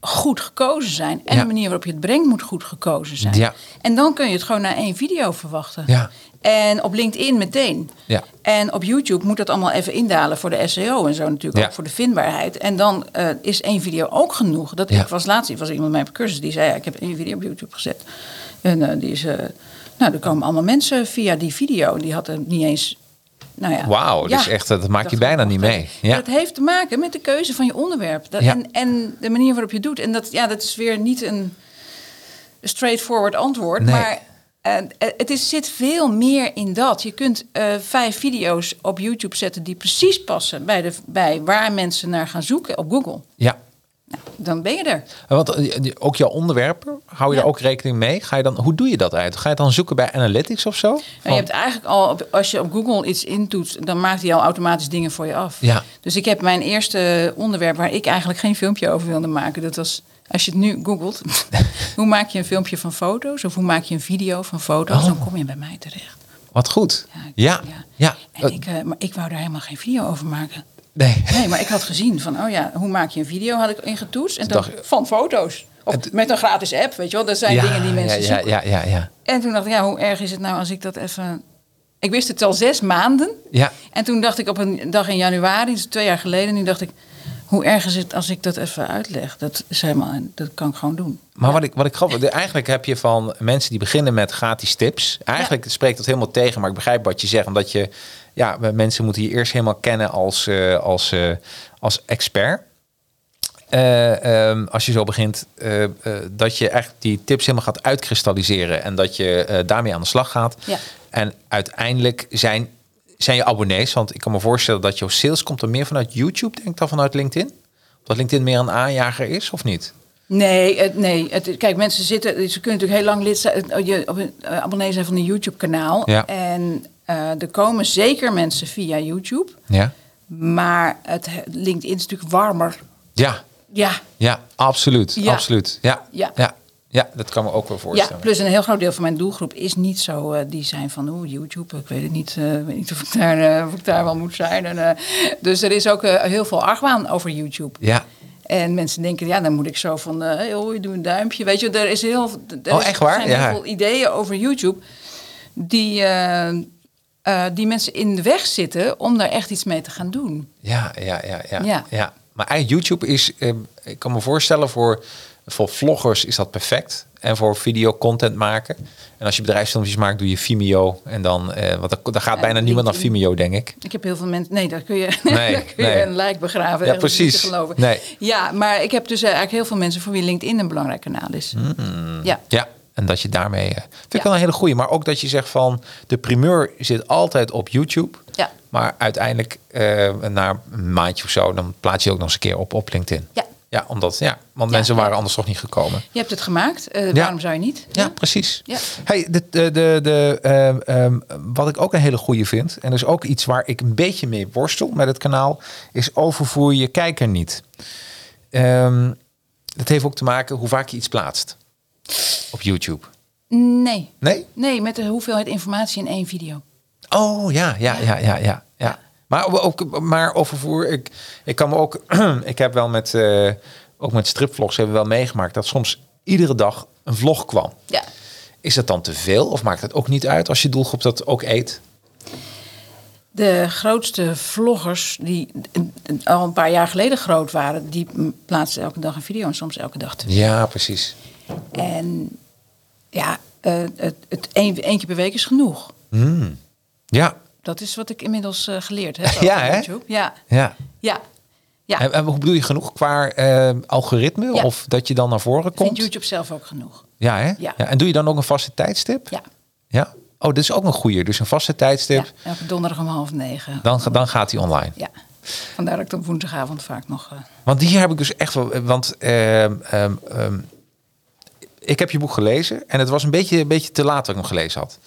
goed gekozen zijn. En
Ja.
de manier waarop je het brengt moet goed gekozen zijn.
Ja.
En dan kun je het gewoon na één video verwachten.
Ja.
En op LinkedIn meteen.
Ja.
En op YouTube moet dat allemaal even indalen voor de SEO en zo natuurlijk.
Ja.
Ook voor de vindbaarheid. En dan is één video ook genoeg. Dat ik was laatst, was iemand bij mijn cursus die zei: ja, ik heb één video op YouTube gezet. En eh, die is. eh, nou, er komen allemaal mensen via die video. Die hadden niet eens. Nou ja,
Wauw, dus echt, dat maak je bijna niet mee. Ja.
Dat heeft te maken met de keuze van je onderwerp. Dat,
Ja.
en, en de manier waarop je het doet. En dat, ja, dat is weer niet een straightforward antwoord.
Nee.
Maar eh, het is, zit veel meer in dat. Je kunt vijf video's op YouTube zetten die precies passen bij, de, bij waar mensen naar gaan zoeken op Google.
ja.
Dan ben je er.
Want eh, ook jouw onderwerpen, hou je
Ja.
daar ook rekening mee? Ga je dan, hoe doe je dat uit? Ga je dan zoeken bij Analytics of zo?
Nou, je hebt eigenlijk al, als je op Google iets intoetst, dan maakt hij al automatisch dingen voor je af.
Ja.
Dus ik heb mijn eerste onderwerp waar ik eigenlijk geen filmpje over wilde maken. Dat was, als je het nu googelt, (laughs) hoe maak je een filmpje van foto's? Of hoe maak je een video van foto's?
Oh.
Dan kom je bij mij terecht.
Wat goed.
Ja,
Ja, ja.
En ik, eh, maar ik wou daar helemaal geen video over maken.
Nee.
Nee, maar ik had gezien van, oh ja, hoe maak je een video? Had ik ingetoetst. En
Toen
toen
dacht
van foto's. Of
Het-
met een gratis app, weet je wel. Dat zijn dingen die mensen
ja,
zoeken.
ja, ja, ja, ja.
En toen dacht ik, ja, hoe erg is het nou als ik dat even... Ik wist het al zes maanden.
Ja.
En toen dacht ik op een dag in januari, dus twee jaar geleden, nu dacht ik, hoe erg is het als ik dat even uitleg? Dat is helemaal, dat kan ik gewoon doen.
Maar wat ik, wat ik grappig, eigenlijk heb je van mensen die beginnen met gratis tips. Eigenlijk spreekt dat helemaal tegen, maar ik begrijp wat je zegt. Omdat je, ja, mensen moeten je eerst helemaal kennen als, eh, als, eh, als expert. Eh, ehm, als je zo begint, dat je echt die tips helemaal gaat uitkristalliseren en dat je daarmee aan de slag gaat.
Ja.
En uiteindelijk zijn, zijn je abonnees, want ik kan me voorstellen dat jouw sales komt er meer vanuit YouTube, denk ik dan vanuit LinkedIn. Dat LinkedIn meer een aanjager is of niet?
Nee, het, nee. Het, kijk, mensen zitten, ze kunnen natuurlijk heel lang lid zijn, je, op een abonnee zijn van een YouTube-kanaal.
Ja.
En eh, er komen zeker mensen via YouTube.
Ja.
Maar het LinkedIn is natuurlijk warmer.
Ja,
Ja,
ja, absoluut.
Ja.
Absoluut. Ja.
Ja.
Ja. ja, dat kan me ook wel
ja,
voorstellen.
plus een heel groot deel van mijn doelgroep is niet zo. eh, die zijn van, oeh, YouTube, ik weet het niet, ik weet niet of, ik daar, of ik daar wel moet zijn. En, dus er is ook heel veel argwaan over YouTube.
Ja.
En mensen denken, ja, dan moet ik zo van, hoi, doe een duimpje. Weet je, er is heel, er
Oh, echt waar?
zijn
Ja.
heel veel ideeën over YouTube die, eh, die mensen in de weg zitten om daar echt iets mee te gaan doen.
Ja, ja, ja, ja,
Ja.
ja. Maar eigenlijk YouTube is, eh, ik kan me voorstellen, voor, voor vloggers is dat perfect. En voor video content maken. En als je bedrijfsfilmpjes maakt, doe je Vimeo. En dan, eh, want daar, gaat
Ja,
bijna niemand naar. Vimeo, denk ik.
Ik heb heel veel mensen. Nee, daar kun je, (laughs)
Nee,
daar kun je
nee.
een lijk begraven.
Ja, precies.
geloven.
Nee.
Ja, maar ik heb dus eigenlijk heel veel mensen voor wie LinkedIn een belangrijk kanaal is. Ja.
Ja, en dat je daarmee... eh, vind ik
Ja.
wel een hele goeie. Maar ook dat je zegt van, de primeur zit altijd op YouTube.
Ja.
Maar uiteindelijk, eh, na een maandje of zo, dan plaats je ook nog eens een keer op, op LinkedIn.
Ja.
Ja, omdat, ja, want
Ja,
mensen waren anders toch niet gekomen.
Je hebt het gemaakt. eh,
Ja.
Waarom zou je niet?
Ja, precies.
Ja.
Hey, de, de, de, de, ehm, wat ik ook een hele goede vind, en dat is ook iets waar ik een beetje mee worstel met het kanaal, is overvoer je kijker niet. Ehm, dat heeft ook te maken hoe vaak je iets plaatst op YouTube.
Nee.
Nee?
Nee, met de hoeveelheid informatie in één video.
Oh ja, ja, ja, ja, ja. ja. Maar ook, maar overvoer, ik, ik kan me ook, (clears throat) ik heb wel met, eh, ook met stripvlogs hebben we wel meegemaakt dat soms iedere dag een vlog kwam.
Ja.
Is dat dan te veel of maakt het ook niet uit als je doelgroep dat ook eet?
De grootste vloggers die eh, al een paar jaar geleden groot waren, die plaatsten elke dag een video en soms elke dag twee.
Ja, precies.
En ja, eh, het, het één keer per week is genoeg.
Ja,
Dat is wat ik inmiddels eh, geleerd heb. (laughs)
Ja, hè?
YouTube. Ja,
ja.
ja. ja.
En, en hoe bedoel je genoeg qua eh, algoritme?
Ja.
Of dat je dan naar voren
Vindt
komt?
YouTube zelf ook genoeg.
Ja, hè?
Ja.
En doe je dan ook een vaste tijdstip?
Ja.
Ja. Oh, dat is ook een goeie. Dus een vaste tijdstip.
ja. Elke donderdag om half negen.
Dan, dan gaat hij online.
Ja. Vandaar dat ik op woensdagavond vaak nog... eh,
Want hier heb ik dus echt wel. Want ehm, ehm, ehm, ik heb je boek gelezen en het was een beetje, een beetje te laat dat ik hem gelezen had.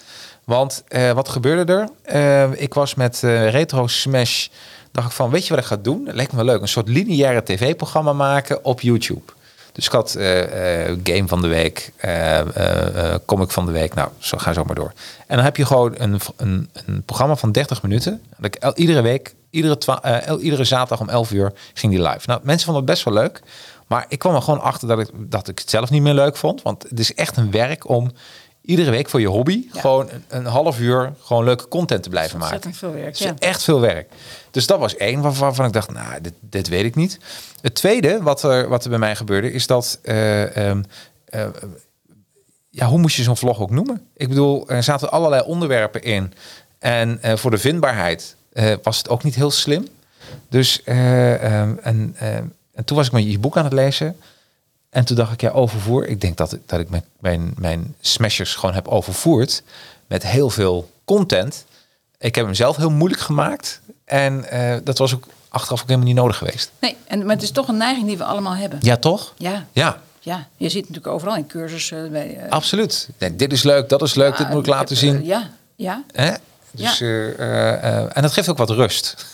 Want eh, wat gebeurde er? Ehm, ik was met eh, Retro Smash. Dacht ik van, weet je wat ik ga doen? Het leek me leuk. Een soort lineaire tv-programma maken op YouTube. Dus ik had eh, eh, game van de week, eh, eh, eh, comic van de week. Nou, zo ga zo maar door. En dan heb je gewoon een, een, een programma van 30 minuten. Dat ik iedere week, iedere, eh, iedere zaterdag om 11 uur ging die live. Nou, mensen vonden het best wel leuk. Maar ik kwam er gewoon achter dat ik, dat ik het zelf niet meer leuk vond. Want het is echt een werk om iedere week voor je hobby...
Ja.
gewoon een, half uur gewoon leuke content te blijven maken.
ontzettend veel werk. Ja.
echt veel werk. Dus dat was één waarvan, waarvan ik dacht, nou, dit, dit weet ik niet. Het tweede wat er, wat er bij mij gebeurde, is dat... eh, ehm, eh, ja, hoe moest je zo'n vlog ook noemen? Ik bedoel, er zaten allerlei onderwerpen in. En eh, voor de vindbaarheid was het ook niet heel slim. Dus, eh, ehm, en, ehm, en toen was ik mijn je boek aan het lezen. En toen dacht ik, ja, overvoer. Ik denk dat, ik- dat ik mijn, mijn, mijn smashers gewoon heb overvoerd. Met heel veel content. Ik heb hem zelf heel moeilijk gemaakt. En eh, dat was ook achteraf ook helemaal niet nodig geweest.
Nee, en, maar het is toch een neiging die we allemaal hebben.
Ja, toch?
Ja,
Ja,
ja. Je ziet natuurlijk overal in cursussen. Bij, eh,
absoluut. Nee, dit is leuk, dat is leuk, dit moet ik laten
heb, eh,
zien.
ja, ja.
Hè? Dus, eh, eh, eh, en dat geeft ook wat rust.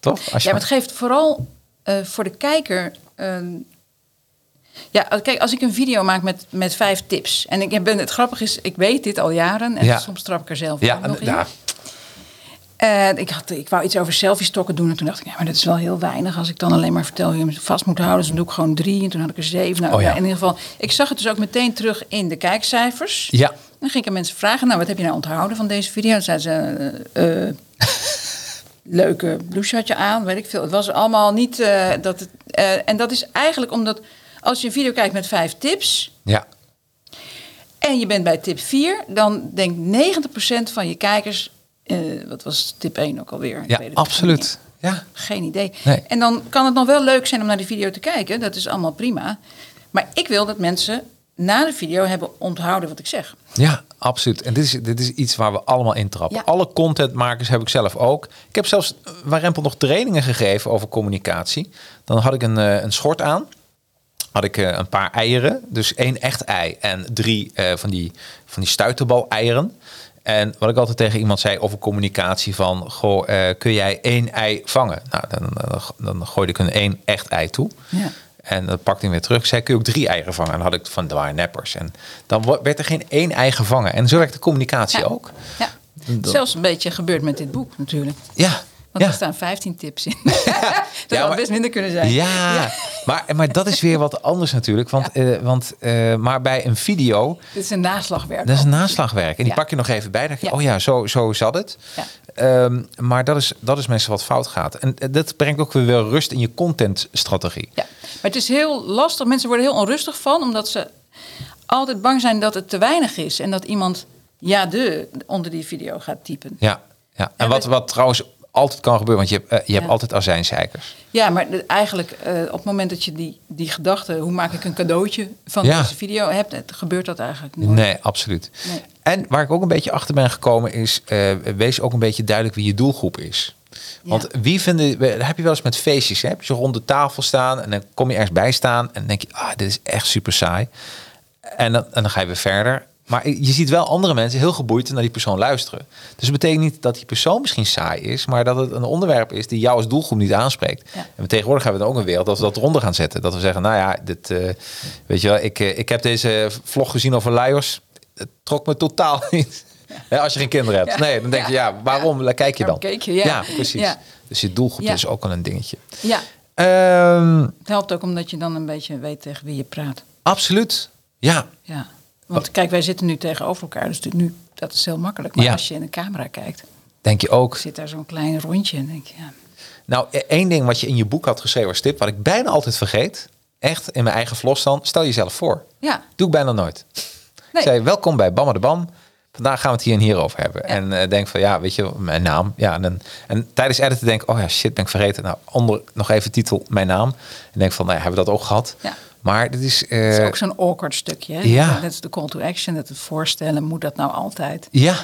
Toch? Als je
Ja, maar het geeft vooral eh, voor de kijker. ehm, ja, als- kijk, als ik een video maak met, met vijf tips. En ik ben, het grappige is, ik weet dit al jaren. En
Ja.
soms trap ik er zelf
ja,
nog in.
ja,
En ik, had, ik wou iets over selfie-stokken doen. En toen dacht ik, ja, maar dat is wel heel weinig. Als ik dan alleen maar vertel hoe je hem vast moet houden. Dus dan doe ik gewoon drie. En toen had ik er zeven. Nou,
Oh ja.
in ieder geval, ik zag het dus ook meteen terug in de kijkcijfers.
ja.
Dan ging ik aan mensen vragen, nou, wat heb je nou onthouden van deze video? Dan zeiden ze, eh, eh, (laughs) leuke blouse had je aan, weet ik veel. Het was allemaal niet eh, dat het... eh, en dat is eigenlijk omdat als je een video kijkt met vijf tips...
ja.
en je bent bij tip 4, dan denkt 90% van je kijkers... eh, wat was tip 1 ook alweer?
Ja absoluut. Ja.
Geen idee.
Nee.
En dan kan het nog wel leuk zijn om naar die video te kijken. Dat is allemaal prima. Maar ik wil dat mensen na de video hebben onthouden wat ik zeg.
Ja, absoluut. En dit is, dit is iets waar we allemaal in trappen.
Ja.
Alle contentmakers heb ik zelf ook. Ik heb zelfs eh, waar Rempel nog trainingen gegeven over communicatie. Dan had ik een, eh, een schort aan. Had ik eh, een paar eieren. Dus één echt ei en drie van die, van die stuiterbal eieren. En wat ik altijd tegen iemand zei over communicatie van... Goh, kun jij één ei vangen? Nou, dan, dan, dan gooide ik een één echt ei toe.
Ja.
En dat pakte hij weer terug. Zei, kun je ook drie eieren vangen? En dan had ik van, de waren neppers. En dan werd er geen één ei gevangen. En zo werkt de communicatie
Ja.
ook.
Ja.
Dat-
Zelfs een beetje gebeurd met dit boek natuurlijk.
Ja.
Want
ja.
er staan 15 tips in. (laughs) (laughs) dat
maar-
best minder kunnen zijn.
Ja, Maar, maar dat is weer wat anders natuurlijk. Want, eh, want, eh, maar bij een video,
Dit is een naslagwerk.
dat is een naslagwerk. En die
Ja.
pak je nog even bij. Dan denk je,
Ja.
oh ja, zo, zo zat het.
Ja.
Ehm, maar dat is, dat is meestal wat fout gaat. En eh, dat brengt ook weer wel rust in je contentstrategie.
Ja, maar het is heel lastig. Mensen worden heel onrustig van, omdat ze altijd bang zijn dat het te weinig is. En dat iemand ja, de onder die video gaat typen.
Ja, ja. En
Ja,
wat, wat trouwens altijd kan gebeuren, want je hebt, eh, je hebt
Ja.
altijd azijnzeikers.
Ja, maar de- eigenlijk eh, op het moment dat je die, die gedachte, hoe maak ik een cadeautje van
Ja.
deze video hebt, het gebeurt dat eigenlijk nooit.
Nee, absoluut.
Nee.
En waar ik ook een beetje achter ben gekomen is, eh, wees ook een beetje duidelijk wie je doelgroep is. Want wie vinden, we- heb je wel eens met feestjes, hè? heb je zo rond de tafel staan en dan kom je ergens bij staan en dan denk je, ah, dit is echt super saai. En dan, en dan ga je weer verder. Maar je ziet wel andere mensen heel geboeid naar die persoon luisteren. Dus het betekent niet dat die persoon misschien saai is, maar dat het een onderwerp is die jou als doelgroep niet aanspreekt.
Ja.
En tegenwoordig hebben we dan ook een wereld dat we dat eronder gaan zetten. Dat we zeggen, nou ja, dit, eh, weet je wel, ik, eh, ik heb deze vlog gezien over Lajos. Het trok me totaal (laughs) niet. Als je geen kinderen hebt.
Ja.
Nee, dan denk je, ja, waarom kijk je dan?
Keek je? Ja.
precies. Dus je doelgroep is ook al een dingetje.
Ja,
Ehm,
het helpt ook omdat je dan een beetje weet tegen wie je praat.
absoluut. Ja,
Ja. Want kijk, wij zitten nu tegenover elkaar, dus nu, dat is heel makkelijk. Maar
Ja.
als je in een camera kijkt,
Denk je ook.
Zit daar zo'n klein rondje en denk je, ja.
Nou, e- één ding wat je in je boek had geschreven als tip, wat ik bijna altijd vergeet, echt in mijn eigen vlos dan, stel jezelf voor.
Ja,
Doe ik bijna nooit.
Nee.
Ik zei, welkom bij Bamma de Bam. Vandaag gaan we het hier en hier over hebben.
Ja.
En eh, denk van, ja, weet je, mijn naam. Ja, en, en tijdens editen denk ik, oh ja, shit, ben ik vergeten. Nou, onder nog even titel, mijn naam. En denk van, nou ja, hebben we dat ook gehad?
Ja.
Maar dit is... eh,
het is ook zo'n awkward stukje. Hè?
Ja.
Dat is de call to action, dat het voorstellen, moet dat nou altijd?
ja.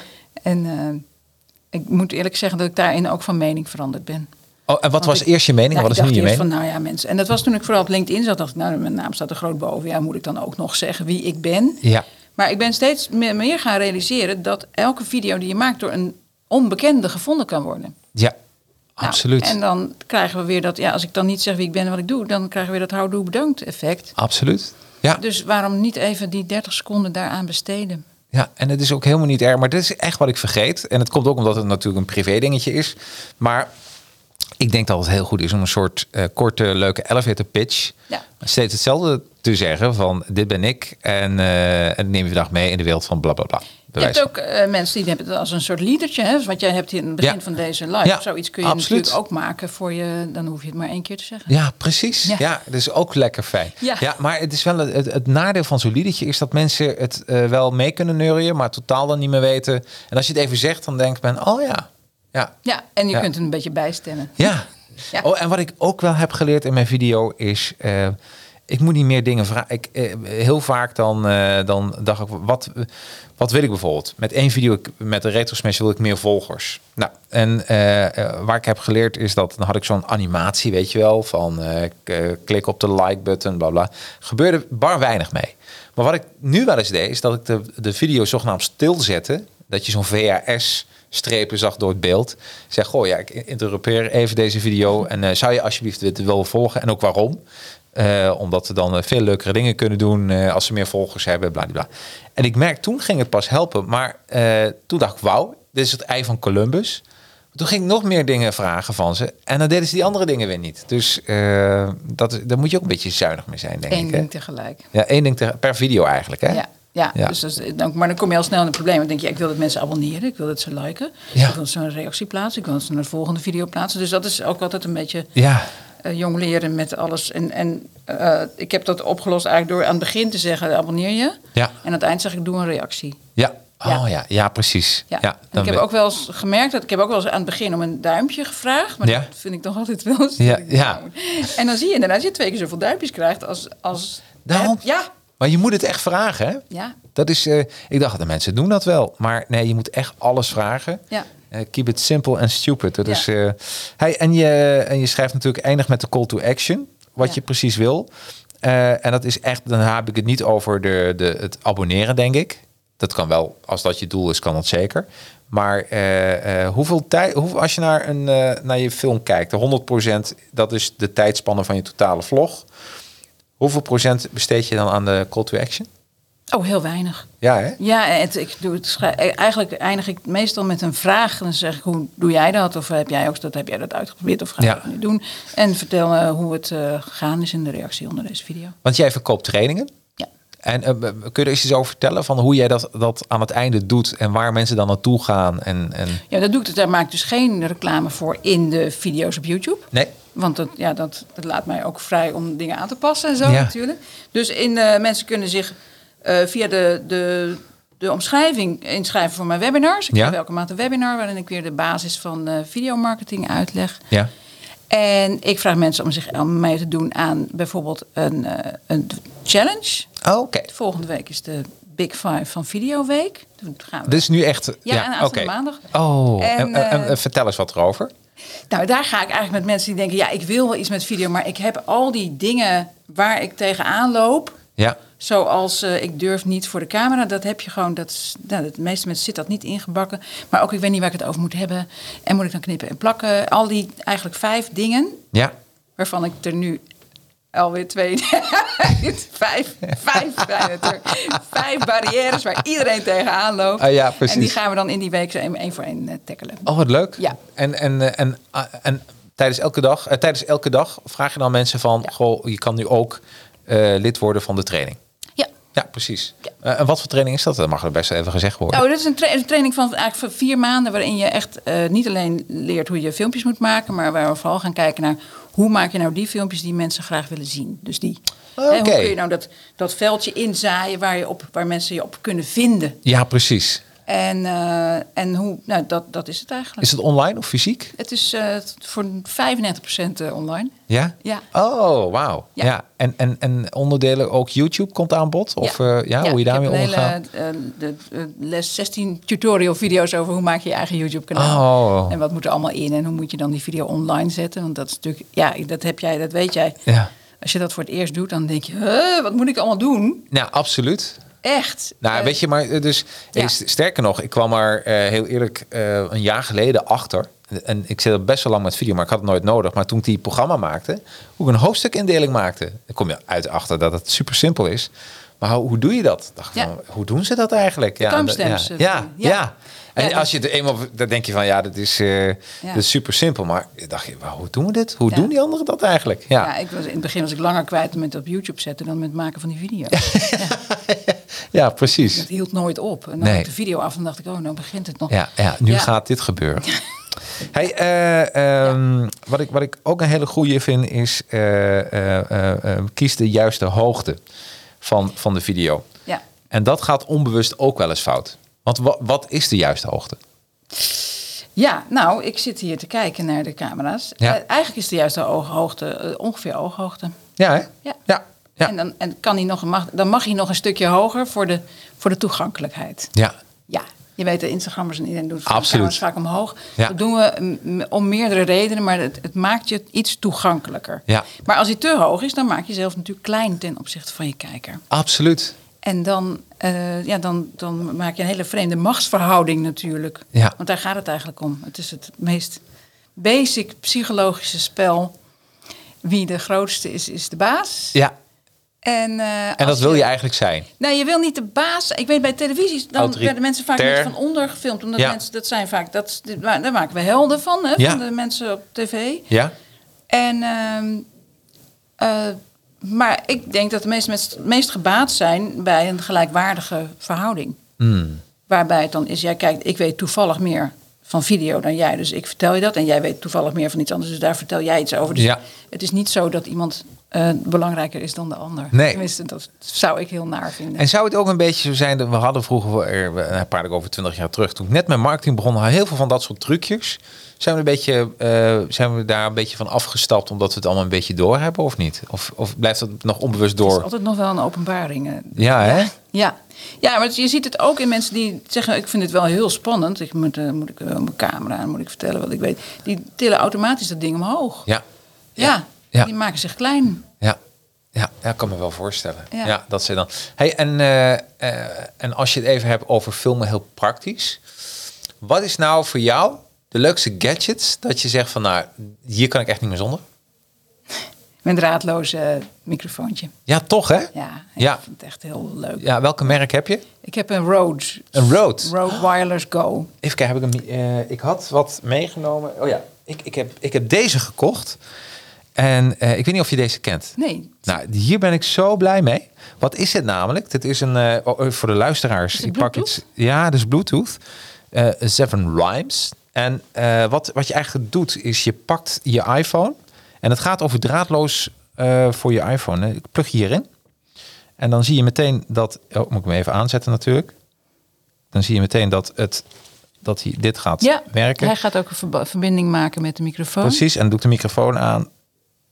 En eh, ik moet eerlijk zeggen dat ik daarin ook van mening veranderd ben.
Oh, en wat was
ik-
eerst je mening?
Nou,
wat is nu je mening?
van, nou ja, mensen. En dat was toen ik vooral op LinkedIn zat, dacht ik, nou, mijn naam staat er groot boven. Ja, moet ik dan ook nog zeggen wie ik ben?
Ja.
Maar ik ben steeds me- meer gaan realiseren dat elke video die je maakt door een onbekende gevonden kan worden.
Ja,
Nou,
absoluut.
en dan krijgen we weer dat, ja, als ik dan niet zeg wie ik ben en wat ik doe, dan krijgen we weer dat houdoe bedankt effect.
Absoluut. Ja.
Dus waarom niet even die 30 seconden daaraan besteden?
Ja, en het is ook helemaal niet erg. Maar dit is echt wat ik vergeet. En het komt ook omdat het natuurlijk een privé dingetje is. Maar ik denk dat het heel goed is om een soort eh, korte, leuke elevator pitch.
Ja.
Steeds hetzelfde te zeggen van dit ben ik. En, eh en neem je vandaag mee in de wereld van bla bla bla.
Je hebt ook eh, mensen die hebben het als een soort liedertje. Hè? Wat jij hebt in het begin
Ja.
van deze live.
Ja,
Zoiets kun je
absoluut.
natuurlijk ook maken voor je. Dan hoef je het maar één keer te zeggen.
Ja, precies. Ja.
Ja.
dat is ook lekker fijn. Ja.
Ja.
maar het is wel het, nadeel van zo'n liedetje is dat mensen het eh, wel mee kunnen neurien, maar totaal dan niet meer weten. En als je het even zegt, dan denkt men, oh ja, ja,
Ja, en je kunt het een beetje bijstemmen.
Ja. (laughs)
Ja.
Oh, en wat ik ook wel heb geleerd in mijn video is, eh, ik moet niet meer dingen vragen. Ik, eh, heel vaak dan, eh, dan dacht ik, wat, wat wil ik bijvoorbeeld? Met één video, met een retro smash wil ik meer volgers. Nou, en eh, waar ik heb geleerd is dat, dan had ik zo'n animatie, weet je wel, van klik op de like button, bla bla. Gebeurde bar weinig mee. Maar wat ik nu wel eens deed, is dat ik de, de video zogenaamd stilzette. Dat je zo'n VHS strepen zag door het beeld. Zeg, goh, ja, ik interrupeer even deze video. En zou je alsjeblieft dit wel volgen? En ook waarom? Eh, omdat we dan eh, veel leukere dingen kunnen doen eh, als ze meer volgers hebben, bla bla. En ik merk, toen ging het pas helpen. Maar toen dacht ik, wauw, dit is het ei van Columbus. Toen ging ik nog meer dingen vragen van ze. En dan deden ze die andere dingen weer niet. Dus dat, daar moet je ook een beetje zuinig mee zijn, denk
Eén
ik. Hè?
ding tegelijk.
Ja, één ding te- per video eigenlijk, hè?
Ja, ja,
Ja.
Dus dat maar dan kom je al snel in het probleem. Dan denk je, ik wil dat mensen abonneren. Ik wil dat ze liken.
Ja.
Ik wil dat ze een reactie plaatsen. Ik wil dat ze naar de volgende video plaatsen. Dus dat is ook altijd een beetje
Ja,
jong leren met alles. En, en eh, ik heb dat opgelost eigenlijk door aan het begin te zeggen, abonneer je.
Ja.
En aan het eind zeg ik, doe een reactie.
ja. Oh
Ja.
ja, precies.
Ja.
Ja, dan
ik heb ook wel eens gemerkt dat ik heb ook wel eens aan het begin om een duimpje gevraagd. Maar
Ja.
dat vind ik toch altijd wel eens.
Ja, ja.
En dan zie je inderdaad, je twee keer zoveel duimpjes krijgt als. als
Daarom.
Ja,
Maar je moet het echt vragen, hè?
ja,
Dat is, eh, ik dacht, de mensen doen dat wel. Maar nee, je moet echt alles vragen.
ja.
Eh, keep it simple and stupid. Dat
Ja.
is, eh, hey, en, je, en je schrijft natuurlijk eindig met de call to action. Wat
Ja.
je precies wil. Eh, en dat is echt, dan heb ik het niet over de, de, het abonneren, denk ik. Dat kan wel, als dat je doel is, kan dat zeker. Maar hoeveel tijd, hoe, als je naar, een, naar je film kijkt, de 100%, dat is de tijdspanne van je totale vlog. Hoeveel procent besteed je dan aan de call to action?
Oh, heel weinig.
Ja, hè?
Ja, het, ik doe het, eh, eigenlijk eindig ik meestal met een vraag. Dan zeg ik, hoe doe jij dat? Of heb jij ook dat, heb jij dat uitgeprobeerd? Of ga je
Ja.
dat nu doen? En vertel hoe het eh, gegaan is in de reactie onder deze video.
Want jij verkoopt trainingen.
Ja.
En eh, kun je er eens iets over vertellen van hoe jij dat, dat aan het einde doet en waar mensen dan naartoe gaan? En, en...
Ja, dat doe ik. Daar maak ik dus geen reclame voor in de video's op YouTube.
Nee?
Want dat, ja, dat, dat laat mij ook vrij om dingen aan te passen en zo
Ja.
natuurlijk. Dus in, mensen kunnen zich eh, via de, de, de omschrijving inschrijven voor mijn webinars. Ik
Ja.
heb elke maand een webinar waarin ik weer de basis van eh videomarketing uitleg.
Ja.
En ik vraag mensen om zich om mee te doen aan bijvoorbeeld een, eh, een challenge.
Oh, Oké.
Volgende week is de Big Five van Videoweek. Gaan we
Dit is nu echt.
Ja, en aanstaande
oké.
maandag.
Oh, en,
En,
en, en vertel eens wat erover.
Nou, daar ga ik eigenlijk met mensen die denken: ja, ik wil wel iets met video, maar ik heb al die dingen waar ik tegenaan loop.
Ja.
Zoals eh, ik durf niet voor de camera. Dat heb je gewoon. Dat, is- nou, de meeste mensen zit dat niet ingebakken. Maar ook ik weet niet waar ik het over moet hebben. En moet ik dan knippen en plakken. Al die eigenlijk vijf dingen.
Ja.
Waarvan ik er nu alweer twee. (laughs) vijf, vijf, vijf barrières waar iedereen tegenaan loopt.
Ah, ja, precies.
En die gaan we dan in die week zo één voor één eh, tackelen.
Oh, wat leuk.
Ja.
En, en, eh, en, ah, en tijdens, elke dag, tijdens elke dag vraag je dan mensen van:
Ja.
Goh, je kan nu ook lid worden van de training.
Ja,
Ja, precies. Eh, en wat voor training is dat? Dat mag er best even gezegd worden.
Oh, dit is een, tra- een training van eigenlijk vier maanden, waarin je echt eh, niet alleen leert hoe je filmpjes moet maken, maar waar we vooral gaan kijken naar hoe maak je nou die filmpjes die mensen graag willen zien. Dus die. Hè, hoe
Oké.
kun je nou dat, dat veldje inzaaien waar, je op, waar mensen je op kunnen vinden?
Ja, precies.
En, eh, en hoe, nou, dat, dat is het eigenlijk.
Is het online of fysiek?
Het is eh, voor 95% online.
Ja?
Ja.
Oh, wauw. Ja.
Ja.
En, en, en onderdelen ook YouTube komt aan bod? Of ja, ja, hoe je daarmee
ik heb een
omgaat?
hele, eh, de, de les 16 tutorial video's over hoe maak je je eigen YouTube kanaal.
Oh.
En wat moet er allemaal in en hoe moet je dan die video online zetten? Want dat is natuurlijk, ja, dat heb jij, dat weet jij.
Ja.
Als je dat voor het eerst doet, dan denk je, huh, wat moet ik allemaal doen?
Nou, absoluut.
Echt.
Nou,
Eh,
weet je, maar eh, dus
ja.
st- sterker nog, ik kwam er eh, heel eerlijk een jaar geleden achter. En ik zit er best wel lang met video, maar ik had het nooit nodig. Maar toen ik die programma maakte, hoe ik een hoofdstukindeling maakte, dan kom je uit achter dat het super simpel is. Maar hoe, hoe doe je dat? Dacht
Ja.
van, hoe doen ze dat eigenlijk? Ja, ja, ja. En als je het eenmaal, dan denk je van ja, dat is, eh, dat is super simpel. Maar dacht je, hoe doen we dit? Hoe doen die anderen dat eigenlijk? Ja,
Ja, ik was, in het begin was ik langer kwijt met op YouTube zetten dan met het maken van die video. (laughs)
ja precies.
Het hield nooit op. En dan
Nee.
de video af en dacht ik, oh, nou begint het nog.
Ja, ja nu gaat dit gebeuren. (laughs) Hey, eh, ehm, wat, ik, wat ik ook een hele goede vind is eh, kies de juiste hoogte van, van de video.
Ja.
En dat gaat onbewust ook wel eens fout. Want wa- wat is de juiste hoogte?
Ja, nou, ik zit hier te kijken naar de camera's.
Ja.
Eh, eigenlijk is de juiste ooghoogte eh, ongeveer ooghoogte.
Ja, hè?
Ja.
Ja. Ja.
En, dan, en kan hij nog, mag, dan mag hij nog een stukje hoger voor de, voor de toegankelijkheid.
ja.
Ja, je weet, de Instagrammers en iedereen doet vaak omhoog.
Ja.
Dat doen we om meerdere redenen, maar het, het maakt je iets toegankelijker.
Ja.
Maar als hij te hoog is, dan maak je jezelf natuurlijk klein ten opzichte van je kijker.
Absoluut.
En dan, eh, ja, dan, dan maak je een hele vreemde machtsverhouding natuurlijk.
Ja.
Want daar gaat het eigenlijk om. Het is het meest basic psychologische spel. Wie de grootste is, is de baas.
Ja.
En, eh,
En dat wil je eigenlijk zijn.
Nou, je wil niet de baas. Ik weet bij televisie, dan
Autoritair.
werden mensen vaak niet van onder gefilmd. Omdat
Ja.
mensen, dat zijn vaak, dat, daar maken we helden van, hè,
Ja.
van de mensen op tv.
Ja?
En, ehm, eh, maar ik denk dat de meeste mensen het meest gebaat zijn bij een gelijkwaardige verhouding.
Hmm.
Waarbij het dan is, jij kijkt, ik weet toevallig meer van video dan jij. Dus ik vertel je dat. En jij weet toevallig meer van iets anders. Dus daar vertel jij iets over. Dus
Ja.
het is niet zo dat iemand eh, belangrijker is dan de ander.
Nee.
Tenminste, dat zou ik heel naar vinden.
En zou het ook een beetje zo zijn dat we hadden vroeger, een paar over 20 jaar terug, toen ik net met marketing begon, heel veel van dat soort trucjes. Zijn we, een beetje, eh, zijn we daar een beetje van afgestapt omdat we het allemaal een beetje door hebben of niet? Of, of blijft het nog onbewust
Het is
door?
altijd nog wel een openbaring. eh.
Ja, hè?
Ja. ja, maar je ziet het ook in mensen die zeggen... ik vind het wel heel spannend. Ik moet, moet ik mijn camera en moet ik vertellen wat ik weet. Die tillen automatisch dat ding omhoog.
Ja.
Ja,
Ja.
die maken zich klein.
Ja. Ik kan me wel voorstellen. Ja,
Ja.
dat ze dan. Hey, en, eh, eh, en als je het even hebt over filmen, heel praktisch. Wat is nou voor jou de leukste gadgets dat je zegt van, nou, hier kan ik echt niet meer zonder? (laughs)
Een draadloze microfoontje.
Ja, toch hè?
Ja, ik
Ja.
vind het echt heel leuk.
Ja, welke merk heb je?
Ik heb een Rode.
Een Rode.
Rode Wireless Go.
Even kijken, heb ik hem. eh, ik had wat meegenomen. Oh ja, ik, ik, heb, ik heb deze gekocht. En eh, ik weet niet of je deze kent.
Nee.
Nou, hier ben ik zo blij mee. Wat is het namelijk? Dit is een eh, oh, voor de luisteraars. ik pak iets. Ja, dus Bluetooth. Eh Seven Rhymes. En wat, wat je eigenlijk doet, is je pakt je iPhone. En het gaat over draadloos voor je iPhone. hè. Ik plug je hierin. En dan zie je meteen dat. Oh, moet ik hem even aanzetten natuurlijk. Dan zie je meteen dat het dat hij, dit gaat
Ja,
werken.
hij gaat ook een verbinding maken met de microfoon.
Precies. En dan doe ik de microfoon aan.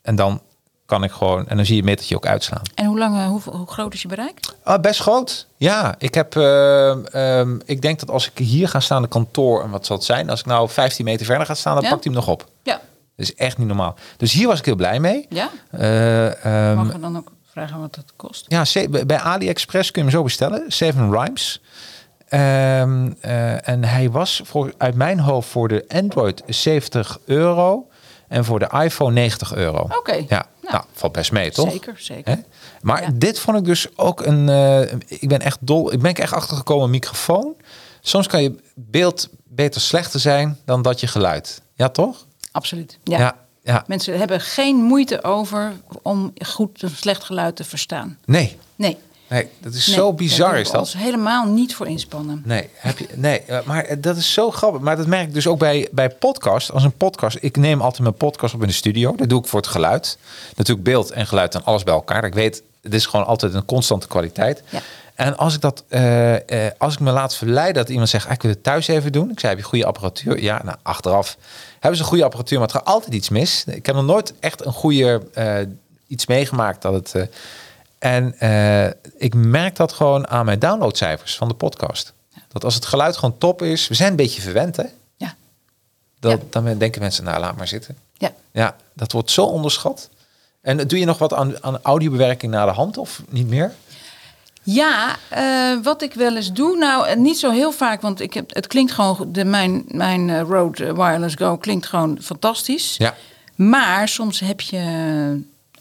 En dan kan ik gewoon. En dan zie je het metertje ook uitslaan.
En hoe, lang, eh, hoe, hoe groot is je bereik?
Ah, best groot. Ja, ik heb. ehm, ehm, ik denk dat als ik hier ga staan, de kantoor, en wat zal het zijn? Als ik nou 15 meter verder ga staan, dan
Ja?
pakt hij hem nog op.
Ja.
Dat is echt niet normaal. Dus hier was ik heel blij mee.
Ja?
Eh, ehm,
Mogen we dan ook vragen wat het kost?
ja, ze- bij bij AliExpress kun je hem zo bestellen. Seven Rhymes. Ehm, eh, en hij was voor, uit mijn hoofd voor de Android 70 euro. En voor de iPhone 90 euro.
Oké.
Ja, nou,
Nou,
valt best mee, toch?
Zeker, zeker.
Hè? Maar
Ja.
dit vond ik dus ook een. eh, ik ben echt dol. Ik ben echt achtergekomen. Microfoon. Soms kan je beeld beter slechter zijn dan dat je geluid. Ja, toch?
Absoluut. Ja.
Ja. ja.
Mensen hebben geen moeite over om goed of slecht geluid te verstaan.
Nee.
Nee.
Nee, dat is
Nee,
zo bizar is dat.
ons helemaal niet voor inspannen.
Nee, heb je, nee, eh, maar eh, dat is zo grappig. Maar dat merk ik dus ook bij, bij podcast. Als een podcast, ik neem altijd mijn podcast op in de studio. Dat doe ik voor het geluid. Natuurlijk beeld en geluid en alles bij elkaar. Ik weet, het is gewoon altijd een constante kwaliteit.
Ja.
En als ik dat, eh, als ik me laat verleiden dat iemand zegt, ah, ik wil het thuis even doen. Ik zei, heb je goede apparatuur? Ja, nou, achteraf hebben ze een goede apparatuur, maar het gaat altijd iets mis. Ik heb nog nooit echt een goede iets meegemaakt dat het. Eh, en eh, ik merk dat gewoon aan mijn downloadcijfers van de podcast. Dat als het geluid gewoon top is, we zijn een beetje verwend, hè?
Ja,
Dat,
Ja.
Dan denken mensen, nou, laat maar zitten.
ja.
Ja, dat wordt zo onderschat. En doe je nog wat aan, aan audiobewerking naar de hand of niet meer?
Ja, eh, wat ik wel eens doe, nou eh, niet zo heel vaak, want ik heb, het klinkt gewoon, de, mijn, mijn eh, Rode Wireless Go klinkt gewoon fantastisch.
Ja.
Maar soms heb je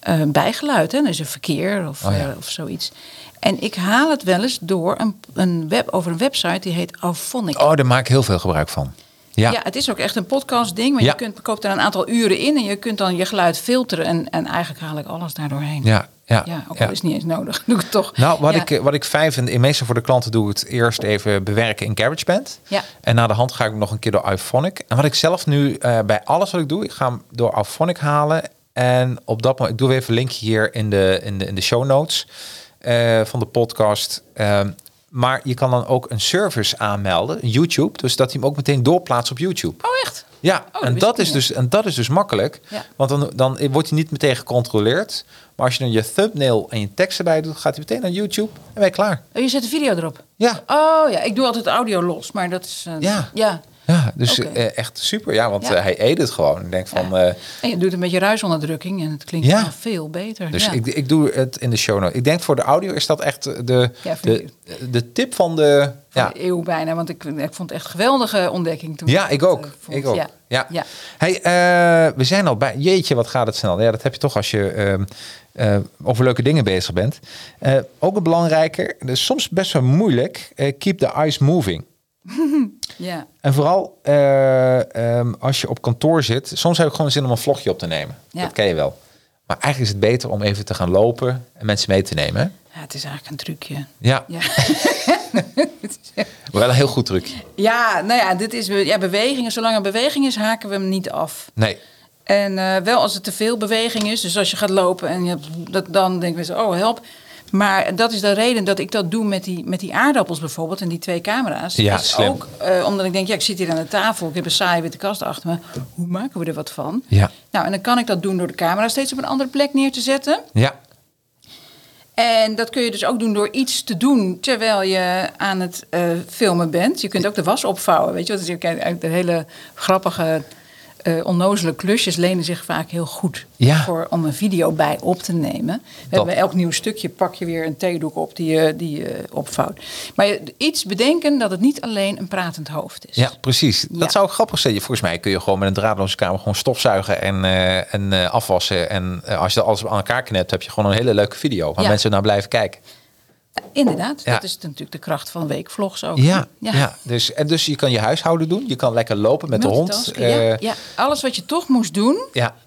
eh, bijgeluid, hè? is er verkeer of,
Oh ja.
eh, of zoiets. En ik haal het wel eens door een, een web, over een website die heet Auphonic.
Oh, daar maak ik heel veel gebruik van. Ja,
Ja. het is ook echt een podcast ding. Maar
Ja.
je kunt, koopt er een aantal uren in en je kunt dan je geluid filteren. En, en eigenlijk haal ik alles daardoorheen.
ja, ja.
Ja, ook
ja.
is niet eens nodig. (laughs) Doe ik het toch.
Nou, wat,
Ja.
ik, wat ik fijn vind, in meestal voor de klanten doe ik het eerst even bewerken in GarageBand.
Ja.
En na de hand ga ik nog een keer door Auphonic. En wat ik zelf nu eh, bij alles wat ik doe, ik ga hem door Auphonic halen. En op dat moment, ik doe weer even een linkje hier in de, in de, in de show notes eh, van de podcast. Ehm, maar je kan dan ook een service aanmelden, YouTube. Dus dat hij hem ook meteen doorplaatst op YouTube.
Oh, echt?
Ja,
dat
en, dat is
niet.
dus, en dat is dus makkelijk.
Ja.
Want dan, dan wordt hij niet meteen gecontroleerd. Maar als je dan je thumbnail en je tekst erbij doet, gaat hij meteen naar YouTube en ben je klaar.
Oh, je zet de video erop?
Ja,
Oh ja, ik doe altijd audio los. Maar dat is... eh,
Ja.
ja.
Ja dus eh, echt super. Ja, want
Ja.
eh, hij eet het gewoon. Ik denk van... eh,
En je doet een beetje ruisonderdrukking en het klinkt
Ja.
veel beter.
dus ik, ik doe het in de show notes. Ik denk voor de audio is dat echt de, de, de tip van de...
Van de eeuw bijna, want ik, ik vond het echt een geweldige ontdekking toen.
ja ik ook.
eh, vond.
Ik ook.
Ja.
Hey, eh, we zijn al bij... Jeetje, wat gaat het snel. Ja, dat heb je toch als je ehm, eh, over leuke dingen bezig bent. Eh, ook een belangrijke, dus soms best wel moeilijk. eh, keep the eyes moving. (laughs)
Ja.
En vooral eh, ehm, als je op kantoor zit. Soms heb ik gewoon zin om een vlogje op te nemen.
Ja.
Dat ken je wel. Maar eigenlijk is het beter om even te gaan lopen en mensen mee te nemen. hè?
ja, het is eigenlijk een trucje.
Ja,
Ja. (laughs)
wel een heel goed truc.
ja, nou ja, dit is ja, bewegingen. Zolang er beweging is, haken we hem niet af.
Nee,
En eh, wel als er te veel beweging is. Dus als je gaat lopen en je hebt, dat, dan denken mensen, oh help. Maar dat is de reden dat ik dat doe met die, met die aardappels bijvoorbeeld en die twee camera's.
Ja,
is
slim.
ook eh, omdat ik denk, ja, ik zit hier aan de tafel, ik heb een saaie witte kast achter me. Hoe maken we er wat van?
Ja.
Nou, en dan kan ik dat doen door de camera steeds op een andere plek neer te zetten.
ja,
En dat kun je dus ook doen door iets te doen terwijl je aan het eh, filmen bent. Je kunt ook de was opvouwen, weet je. wat? Dus je kijkt uit de hele grappige, eh onnozele klusjes lenen zich vaak heel goed
Ja.
voor, om een video bij op te nemen. We hebben elk nieuw stukje pak je weer een theedoek op die je, die je opvouwt. Maar iets bedenken dat het niet alleen een pratend hoofd is.
ja, precies.
Ja.
Dat zou grappig zijn. Volgens mij kun je gewoon met een draadloze kamer gewoon stofzuigen en, eh, en eh, afwassen. En eh, als je alles aan elkaar knipt, heb je gewoon een hele leuke video waar
Ja.
mensen naar blijven kijken.
Inderdaad,
Ja.
dat is natuurlijk de kracht van weekvlogs ook.
Ja, ja. Dus, en dus je kan je huishouden doen. Je kan lekker lopen met de hond.
Ja,
Eh,
ja. Alles wat je toch moest doen,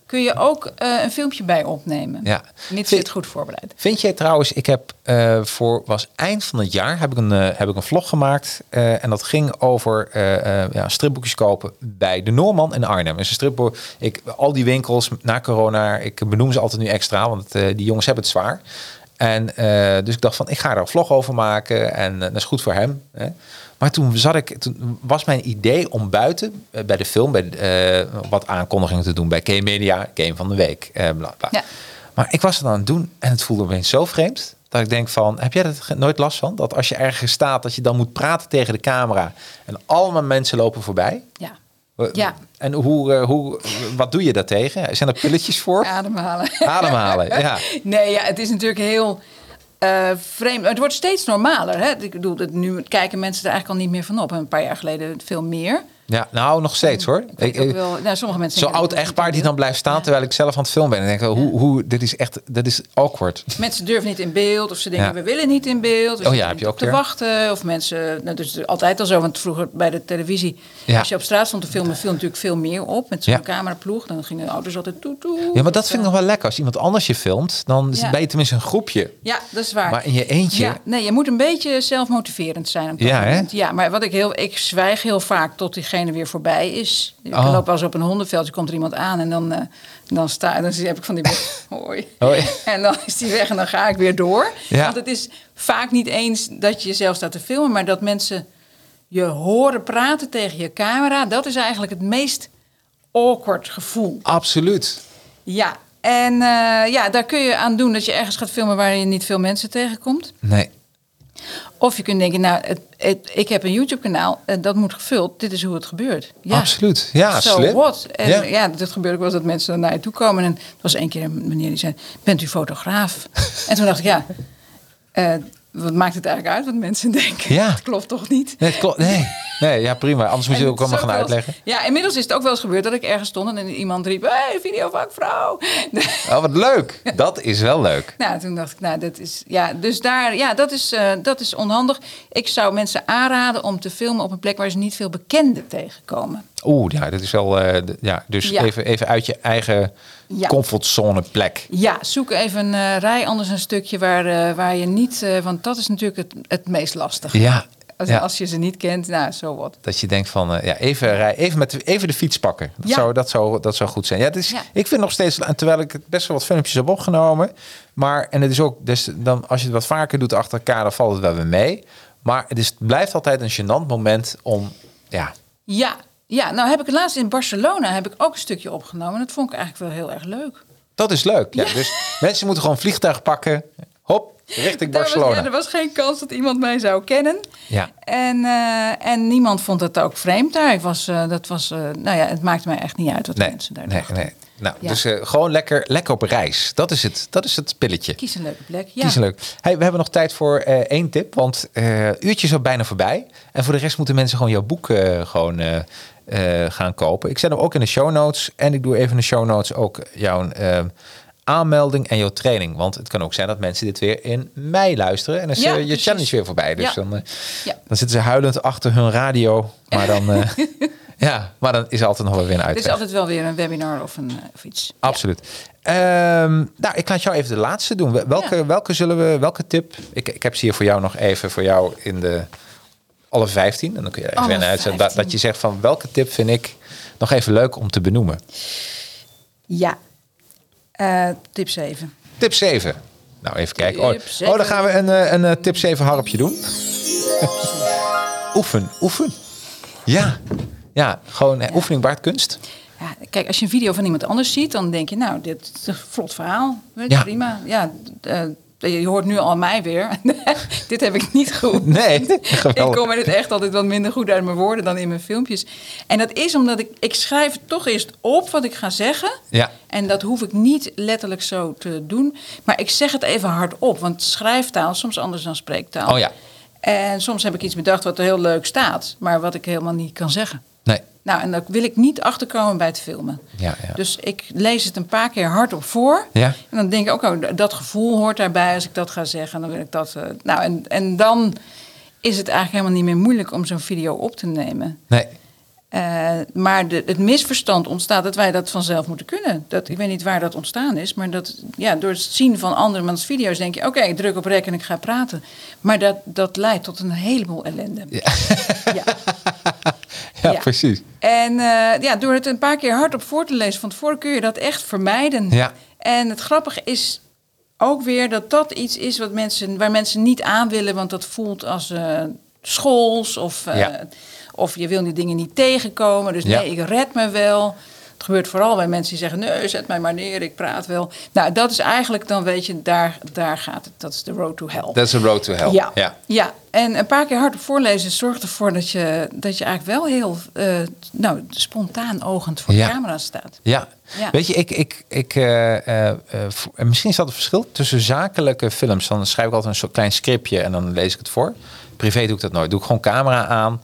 kun je ook eh, een filmpje bij opnemen.
Ja.
Mits je
Vind-
het goed voorbereid.
Vind jij trouwens, ik heb eh, voor was eind van het jaar heb ik een, heb ik een vlog gemaakt. en dat ging over ja, stripboekjes kopen bij de Noorman in Arnhem. Dus een stripboek, ik, al die winkels na corona, ik benoem ze altijd nu extra, want die jongens hebben het zwaar. En eh, dus ik dacht van, ik ga er een vlog over maken en eh, dat is goed voor hem. Hè. Maar toen zat ik, toen was mijn idee om buiten eh, bij de film, bij wat aankondigingen te doen bij K-Media, Game van de Week. bla, bla.
Ja.
Maar ik was het aan het doen en het voelde opeens zo vreemd. Dat ik denk van, heb jij er nooit last van? Dat als je ergens staat, dat je dan moet praten tegen de camera. En allemaal mensen lopen voorbij.
Ja, Ja.
En hoe, eh, hoe, wat doe je daartegen? Zijn er pilletjes voor?
ademhalen.
Ademhalen, (laughs) ja.
Nee, ja, het is natuurlijk heel eh, vreemd. Het wordt steeds normaler. Hè? Ik bedoel, nu kijken mensen er eigenlijk al niet meer van op. En Een paar jaar geleden veel meer.
Ja, nou nog steeds hoor.
Ik
Ik-
wel, nou, sommige mensen
Zo'n oud
dat
echtpaar die dan blijft staan terwijl ik zelf aan het filmen ben. En denk, hoe, hoe, dit is echt, dit is awkward.
Mensen durven niet in beeld of ze denken
Ja.
we willen niet in beeld. Dus
Oh ja, heb je ook
te
weer.
wachten. Of mensen, nou, dus altijd al zo, want vroeger bij de televisie,
Ja.
als je op straat stond te filmen, viel natuurlijk veel meer op. Met zo'n cameraploeg, dan gingen de auto's altijd toe toe.
Ja, maar dat vind ik nog wel lekker. Als iemand anders je filmt, dan ben je tenminste een groepje.
Ja, dat is waar.
Maar in je eentje,
Ja, nee, je moet een beetje zelfmotiverend zijn. Op dat
Ja, hè?
moment. Ja, maar wat ik heel, ik zwijg heel vaak tot diegene weer voorbij is. Ik
Oh.
loop wel eens op een hondenveldje, komt er iemand aan en dan, eh, dan sta, dan heb ik van die (laughs) hoi.
Hoi.
En dan is die weg en dan ga ik weer door.
Ja.
Want het is vaak niet eens dat je jezelf staat te filmen, maar dat mensen je horen praten tegen je camera. Dat is eigenlijk het meest awkward gevoel.
absoluut.
Ja. En eh, ja, daar kun je aan doen dat je ergens gaat filmen waar je niet veel mensen tegenkomt.
Nee.
Of je kunt denken, nou, het, het- ik heb een YouTube-kanaal en dat moet gevuld. Dit is hoe het gebeurt. Ja.
Absoluut. Ja, slim.
what? En
Ja.
ja. dat gebeurt ook wel dat mensen naar je toe komen. En er was één keer een meneer die zei, bent u fotograaf? (laughs) en toen dacht ik, ja, eh, wat maakt het eigenlijk uit wat mensen (laughs) denken?
Ja.
Dat klopt toch niet?
Nee, het klopt. nee. nee, ja prima. Anders moet je het ook allemaal gaan uitleggen.
Ja, inmiddels is het ook wel eens gebeurd dat ik ergens stond en iemand riep, hey, videovakvrouw. (laughs)
Oh, wat leuk. Dat is wel leuk.
Nou, toen dacht ik, nou, dat is, ja, dus daar, ja, dat is, eh, dat is onhandig. Ik zou mensen aanraden om te filmen op een plek waar ze niet veel bekenden tegenkomen.
Oeh, ja, dat is wel. eh, ja, dus
Ja.
Even, even uit je eigen
Ja.
comfortzone plek.
Ja, zoek even een eh, rij, anders een stukje waar, eh, waar je niet, eh, want dat is natuurlijk het, het meest lastige.
Ja.
Als,
ja.
als je ze niet kent, nou, zo wat.
Dat je denkt van, ja, even, rij, even, met, de- even de fiets pakken. Dat,
Ja.
zou, dat, zou, dat zou goed zijn. Ja, het is,
Ja.
Ik vind nog steeds, en terwijl ik best wel wat filmpjes heb opgenomen. Maar, en het is ook, dus dan, als je het wat vaker doet achter elkaar, dan valt het wel weer mee. Maar het, is, het blijft altijd een gênant moment om, ja,
Ja, ja, nou heb ik het laatst in Barcelona heb ik ook een stukje opgenomen. Dat vond ik eigenlijk wel heel erg leuk.
dat is leuk. Ja. Dus mensen moeten gewoon vliegtuig pakken. Hop, richting
Daar was,
Barcelona.
ja, er was geen kans dat iemand mij zou kennen.
Ja.
En, eh, en niemand vond het ook vreemd daar. Ik was, eh, dat was, eh, nou ja, het maakte mij echt niet uit wat
Nee,
mensen daar
nee,
dachten.
nee. Nou,
Ja.
dus gewoon lekker, lekker op reis. Dat is het, dat is het pilletje.
Kies een leuke plek. Ja.
Kies een leuk. Hey, we hebben nog tijd voor één tip, want eh uurtje is al bijna voorbij. En voor de rest moeten mensen gewoon jouw boek gewoon gaan kopen. Ik zet hem ook in de show notes. En ik doe even in de show notes ook jouw eh, aanmelding en jouw training. Want het kan ook zijn dat mensen dit weer in mei luisteren. En dan is
Ja,
eh, je
precies.
challenge weer voorbij. Dus
Ja.
dan, eh,
Ja.
dan zitten ze huilend achter hun radio. Maar dan, eh, (laughs) ja, maar dan is er altijd nog wel weer een uitweg.
is altijd wel weer een webinar of, een, eh, of iets.
Absoluut. Ehm, nou, ik laat jou even de laatste doen. Wel- Welke, welke zullen we, welke tip? Ik, ik heb ze hier voor jou nog even voor jou in de alle 15. En dan kun je er even uitzetten. Dat,
15.
dat je zegt van welke tip vind ik nog even leuk om te benoemen.
Ja. Eh, tip 7.
Tip 7. Nou, even kijken. Oh, oh, dan gaan we een, eh, een, eh, tip 7 harpje doen. (laughs) oefen, oefen. Ja, ja gewoon eh, oefening baart kunst.
Ja, kijk, als je een video van iemand anders ziet, dan denk je, nou, dit is een vlot verhaal.
Ja.
Prima. Ja, je hoort nu al mij weer. (laughs) dit heb ik niet goed.
Nee, (laughs)
ik kom er het echt altijd wat minder goed uit mijn woorden dan in mijn filmpjes. En dat is omdat ik, ik schrijf toch eerst op wat ik ga zeggen.
Ja.
En dat hoef ik niet letterlijk zo te doen. Maar ik zeg het even hardop, want schrijftaal is soms anders dan spreektaal.
Oh ja.
En soms heb ik iets bedacht wat er heel leuk staat, maar wat ik helemaal niet kan zeggen.
Nee.
Nou, en daar wil ik niet achterkomen bij het filmen.
Ja, ja.
Dus ik lees het een paar keer hardop voor.
Ja.
En dan denk ik ook, oh, dat gevoel hoort daarbij als ik dat ga zeggen. Dan wil ik dat. eh, nou, en, en dan is het eigenlijk helemaal niet meer moeilijk om zo'n video op te nemen.
Nee.
Eh, maar de, het misverstand ontstaat dat wij dat vanzelf moeten kunnen. Dat, ik weet niet waar dat ontstaan is, maar dat, ja, door het zien van andermans video's denk je: oké, ik druk op rek en ik ga praten. Maar dat, dat leidt tot een heleboel ellende. Ja.
Ja, (laughs)
Ja.
precies.
En eh, ja, door het een paar keer hardop voor te lezen van tevoren kun je dat echt vermijden.
Ja.
En het grappige is ook weer dat dat iets is wat mensen, waar mensen niet aan willen, want dat voelt als eh, schools of, eh,
Ja.
of je wil die dingen niet tegenkomen. Dus nee, ik red me wel. Het gebeurt vooral bij mensen die zeggen: nee, zet mij maar neer, ik praat wel. Nou, dat is eigenlijk, dan weet je, daar, daar gaat het. Dat is de road to hell.
That's a road to hell.
Ja.
ja.
ja, en een paar keer hardop voorlezen zorgt ervoor dat je, dat je eigenlijk wel heel eh, nou, spontaan ogend voor
Ja.
de camera staat.
Ja.
Ja.
weet je, ik, ik, ik, en misschien is dat het verschil tussen zakelijke films. Dan schrijf ik altijd een soort klein scriptje en dan lees ik het voor. Privé doe ik dat nooit. Doe ik gewoon camera aan.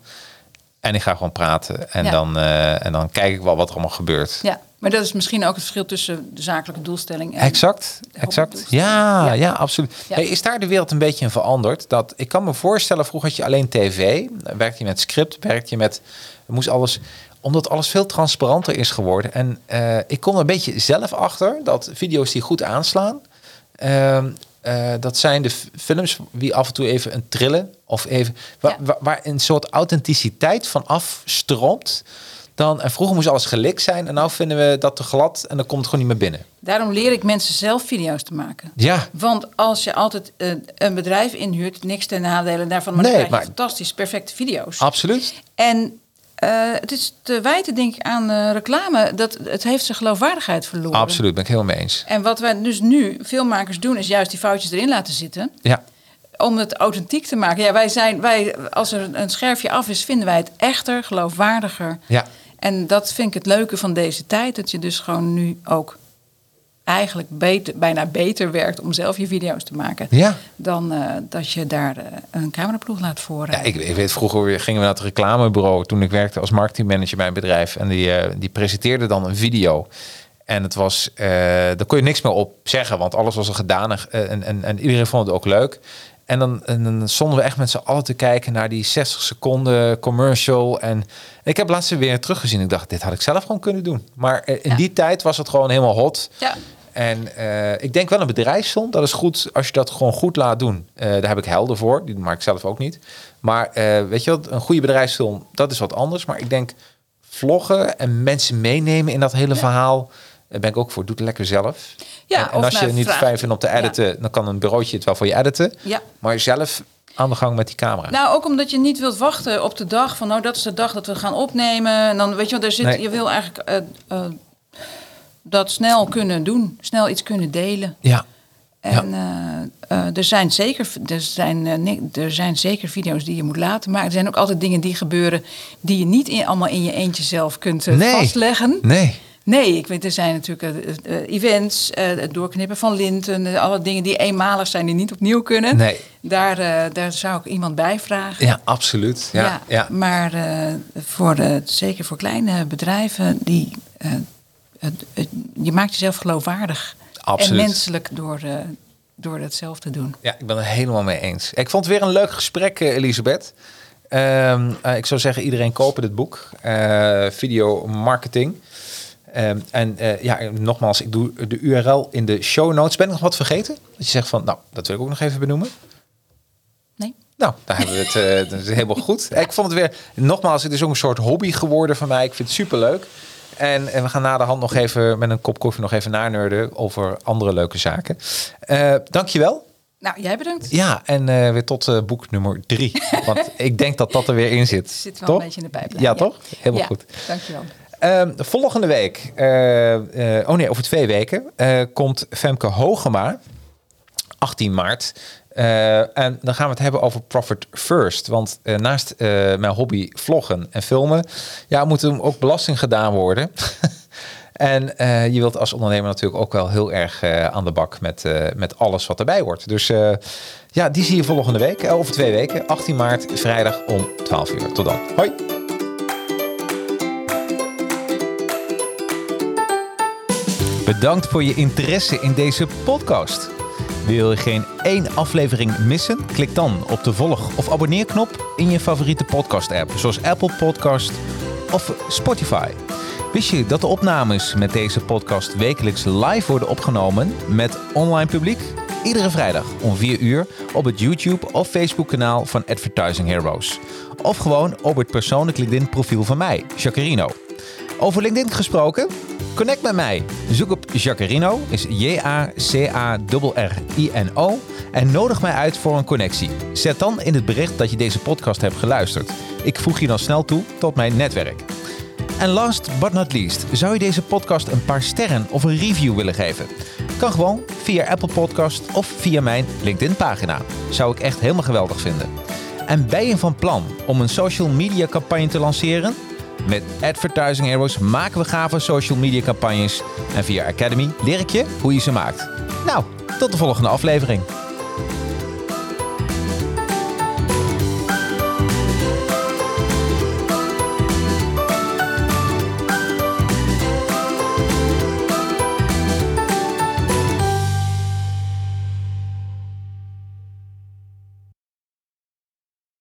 En ik ga gewoon praten. En,
Ja.
dan, eh, en dan kijk ik wel wat er allemaal gebeurt.
Ja, maar dat is misschien ook het verschil tussen de zakelijke doelstelling en...
Exact, exact. Ja, ja,
Ja.
absoluut.
Ja.
Hey, is daar de wereld een beetje in veranderd? Dat, ik kan me voorstellen, vroeger had je alleen tv. Werkte je met script, werkte je met... Moest alles... Omdat alles veel transparanter is geworden. En eh, ik kom er een beetje zelf achter dat video's die goed aanslaan... ehm, eh, dat zijn de films die af en toe even een trillen. Of even... Waar,
Ja.
waar, waar een soort authenticiteit van afstroomt. Dan, en vroeger moest alles gelikt zijn. En nu vinden we dat te glad. En dan komt het gewoon niet meer binnen.
Daarom leer ik mensen zelf video's te maken.
Ja,
Want als je altijd eh, een bedrijf inhuurt, niks ten nadele daarvan, maar
Nee,
dan krijg je
maar-
fantastisch, perfecte video's.
absoluut.
En eh, het is te wijten, denk ik, aan eh, reclame dat het heeft zijn geloofwaardigheid verloren.
Absoluut, ben ik helemaal mee eens.
En wat wij dus nu, veel makers doen, is juist die foutjes erin laten zitten.
Ja,
Om het authentiek te maken. Ja, wij zijn, wij, als er een scherfje af is, vinden wij het echter, geloofwaardiger.
ja,
En dat vind ik het leuke van deze tijd. Dat je dus gewoon nu ook eigenlijk beter, bijna beter werkt om zelf je video's te maken.
ja.
Dan eh, dat je daar eh, een cameraploeg laat voor.
ja ik, ik weet, vroeger weer gingen we naar het reclamebureau toen ik werkte als marketingmanager bij een bedrijf. En die, eh, die presenteerde dan een video. En het was, eh daar kon je niks meer op zeggen, want alles was al gedaan en, en, en, en iedereen vond het ook leuk. En dan, en dan stonden we echt met z'n allen te kijken naar die 60 seconden commercial. En ik heb laatst weer teruggezien. Ik dacht, dit had ik zelf gewoon kunnen doen. Maar eh, in
Ja.
die tijd was het gewoon helemaal hot.
Ja,
En eh, ik denk wel een bedrijfsfilm. Dat is goed als je dat gewoon goed laat doen. Eh, daar heb ik helden voor. Die maak ik zelf ook niet. Maar eh, weet je wat? Een goede bedrijfsfilm, dat is wat anders. Maar ik denk vloggen en mensen meenemen in dat hele verhaal. Daar ben ik ook voor. Doe het lekker zelf.
Ja,
en, als je het niet
vraag-
fijn vindt om te editen, dan kan een bureautje het wel voor je editen.
ja.
Maar zelf aan de gang met die camera.
Nou, ook omdat je niet wilt wachten op de dag van, nou, dat is de dag dat we gaan opnemen. En dan weet je wel, daar zit,
Nee.
je wil eigenlijk dat snel kunnen doen, snel iets kunnen delen.
ja,
En eh, eh, er, zijn zeker, er, zijn, eh, er zijn zeker video's die je moet laten maken. Er zijn ook altijd dingen die gebeuren die je niet in, allemaal in je eentje zelf kunt
Nee.
vastleggen.
nee.
Nee, ik weet, er zijn natuurlijk events, het doorknippen van linten, alle dingen die eenmalig zijn die niet opnieuw kunnen.
Nee.
Daar, daar zou ik iemand bij vragen.
Ja, absoluut. Ja, ja.
Maar voor, zeker voor kleine bedrijven, die, je maakt jezelf geloofwaardig
Absoluut.
en menselijk door, eh, door dat zelf te doen.
Ja, ik ben het helemaal mee eens. Ik vond het weer een leuk gesprek, eh, Elisabeth. Ehm, eh, ik zou zeggen, iedereen kopen dit boek. Video marketing. Ehm, en ja, nogmaals, ik doe de URL in de show notes. Ben ik nog wat vergeten? Dat je zegt van, nou, dat wil ik ook nog even benoemen.
Nee?
Nou, daar hebben we het. (laughs) dat is helemaal goed. Ik vond het weer, nogmaals, het is ook een soort hobby geworden van mij. Ik vind het superleuk. En, en we gaan na de hand nog even met een kop koffie nog even nanerden over andere leuke zaken. Eh dankjewel.
Nou, jij bedankt.
Ja, en eh, weer tot eh, boek nummer drie. (laughs) Want ik denk dat dat er weer in zit.
Het zit wel
toch?
een beetje in de pijplijn.
Ja, toch? Helemaal
Ja,
goed.
Dankjewel.
Ehm, volgende week, oh nee, over twee weken, komt Femke Hogema, 18 maart. Eh, en dan gaan we het hebben over Profit First. Want eh, naast eh, mijn hobby vloggen en filmen, ja, moet er ook belasting gedaan worden. (laughs) en je wilt als ondernemer natuurlijk ook wel heel erg aan de bak met, met alles wat erbij hoort. Dus ja, die zie je volgende week, over twee weken, 18 maart, vrijdag om 12 uur. Tot dan. Hoi! Bedankt voor je interesse in deze podcast. Wil je geen één aflevering missen? Klik dan op de volg- of abonneerknop in je favoriete podcast-app, zoals Apple Podcast of Spotify. Wist je dat de opnames met deze podcast wekelijks live worden opgenomen met online publiek? Iedere vrijdag om 4 uur op het YouTube of Facebook kanaal van Advertising Heroes. Of gewoon op het persoonlijk LinkedIn profiel van mij, Jacarino. Over LinkedIn gesproken? Connect met mij. Zoek op Jacarino, is J-A-C-A-R-R-I-N-O en nodig mij uit voor een connectie. Zet dan in het bericht dat je deze podcast hebt geluisterd. Ik voeg je dan snel toe tot mijn netwerk. En last but not least, zou je deze podcast een paar sterren of een review willen geven? Kan gewoon via Apple Podcast of via mijn LinkedIn pagina. Zou ik echt helemaal geweldig vinden. En ben je van plan om een social media campagne te lanceren? Met Advertising Heroes maken we gave social media campagnes. En via Academy leer ik je hoe je ze maakt. Nou, tot de volgende aflevering.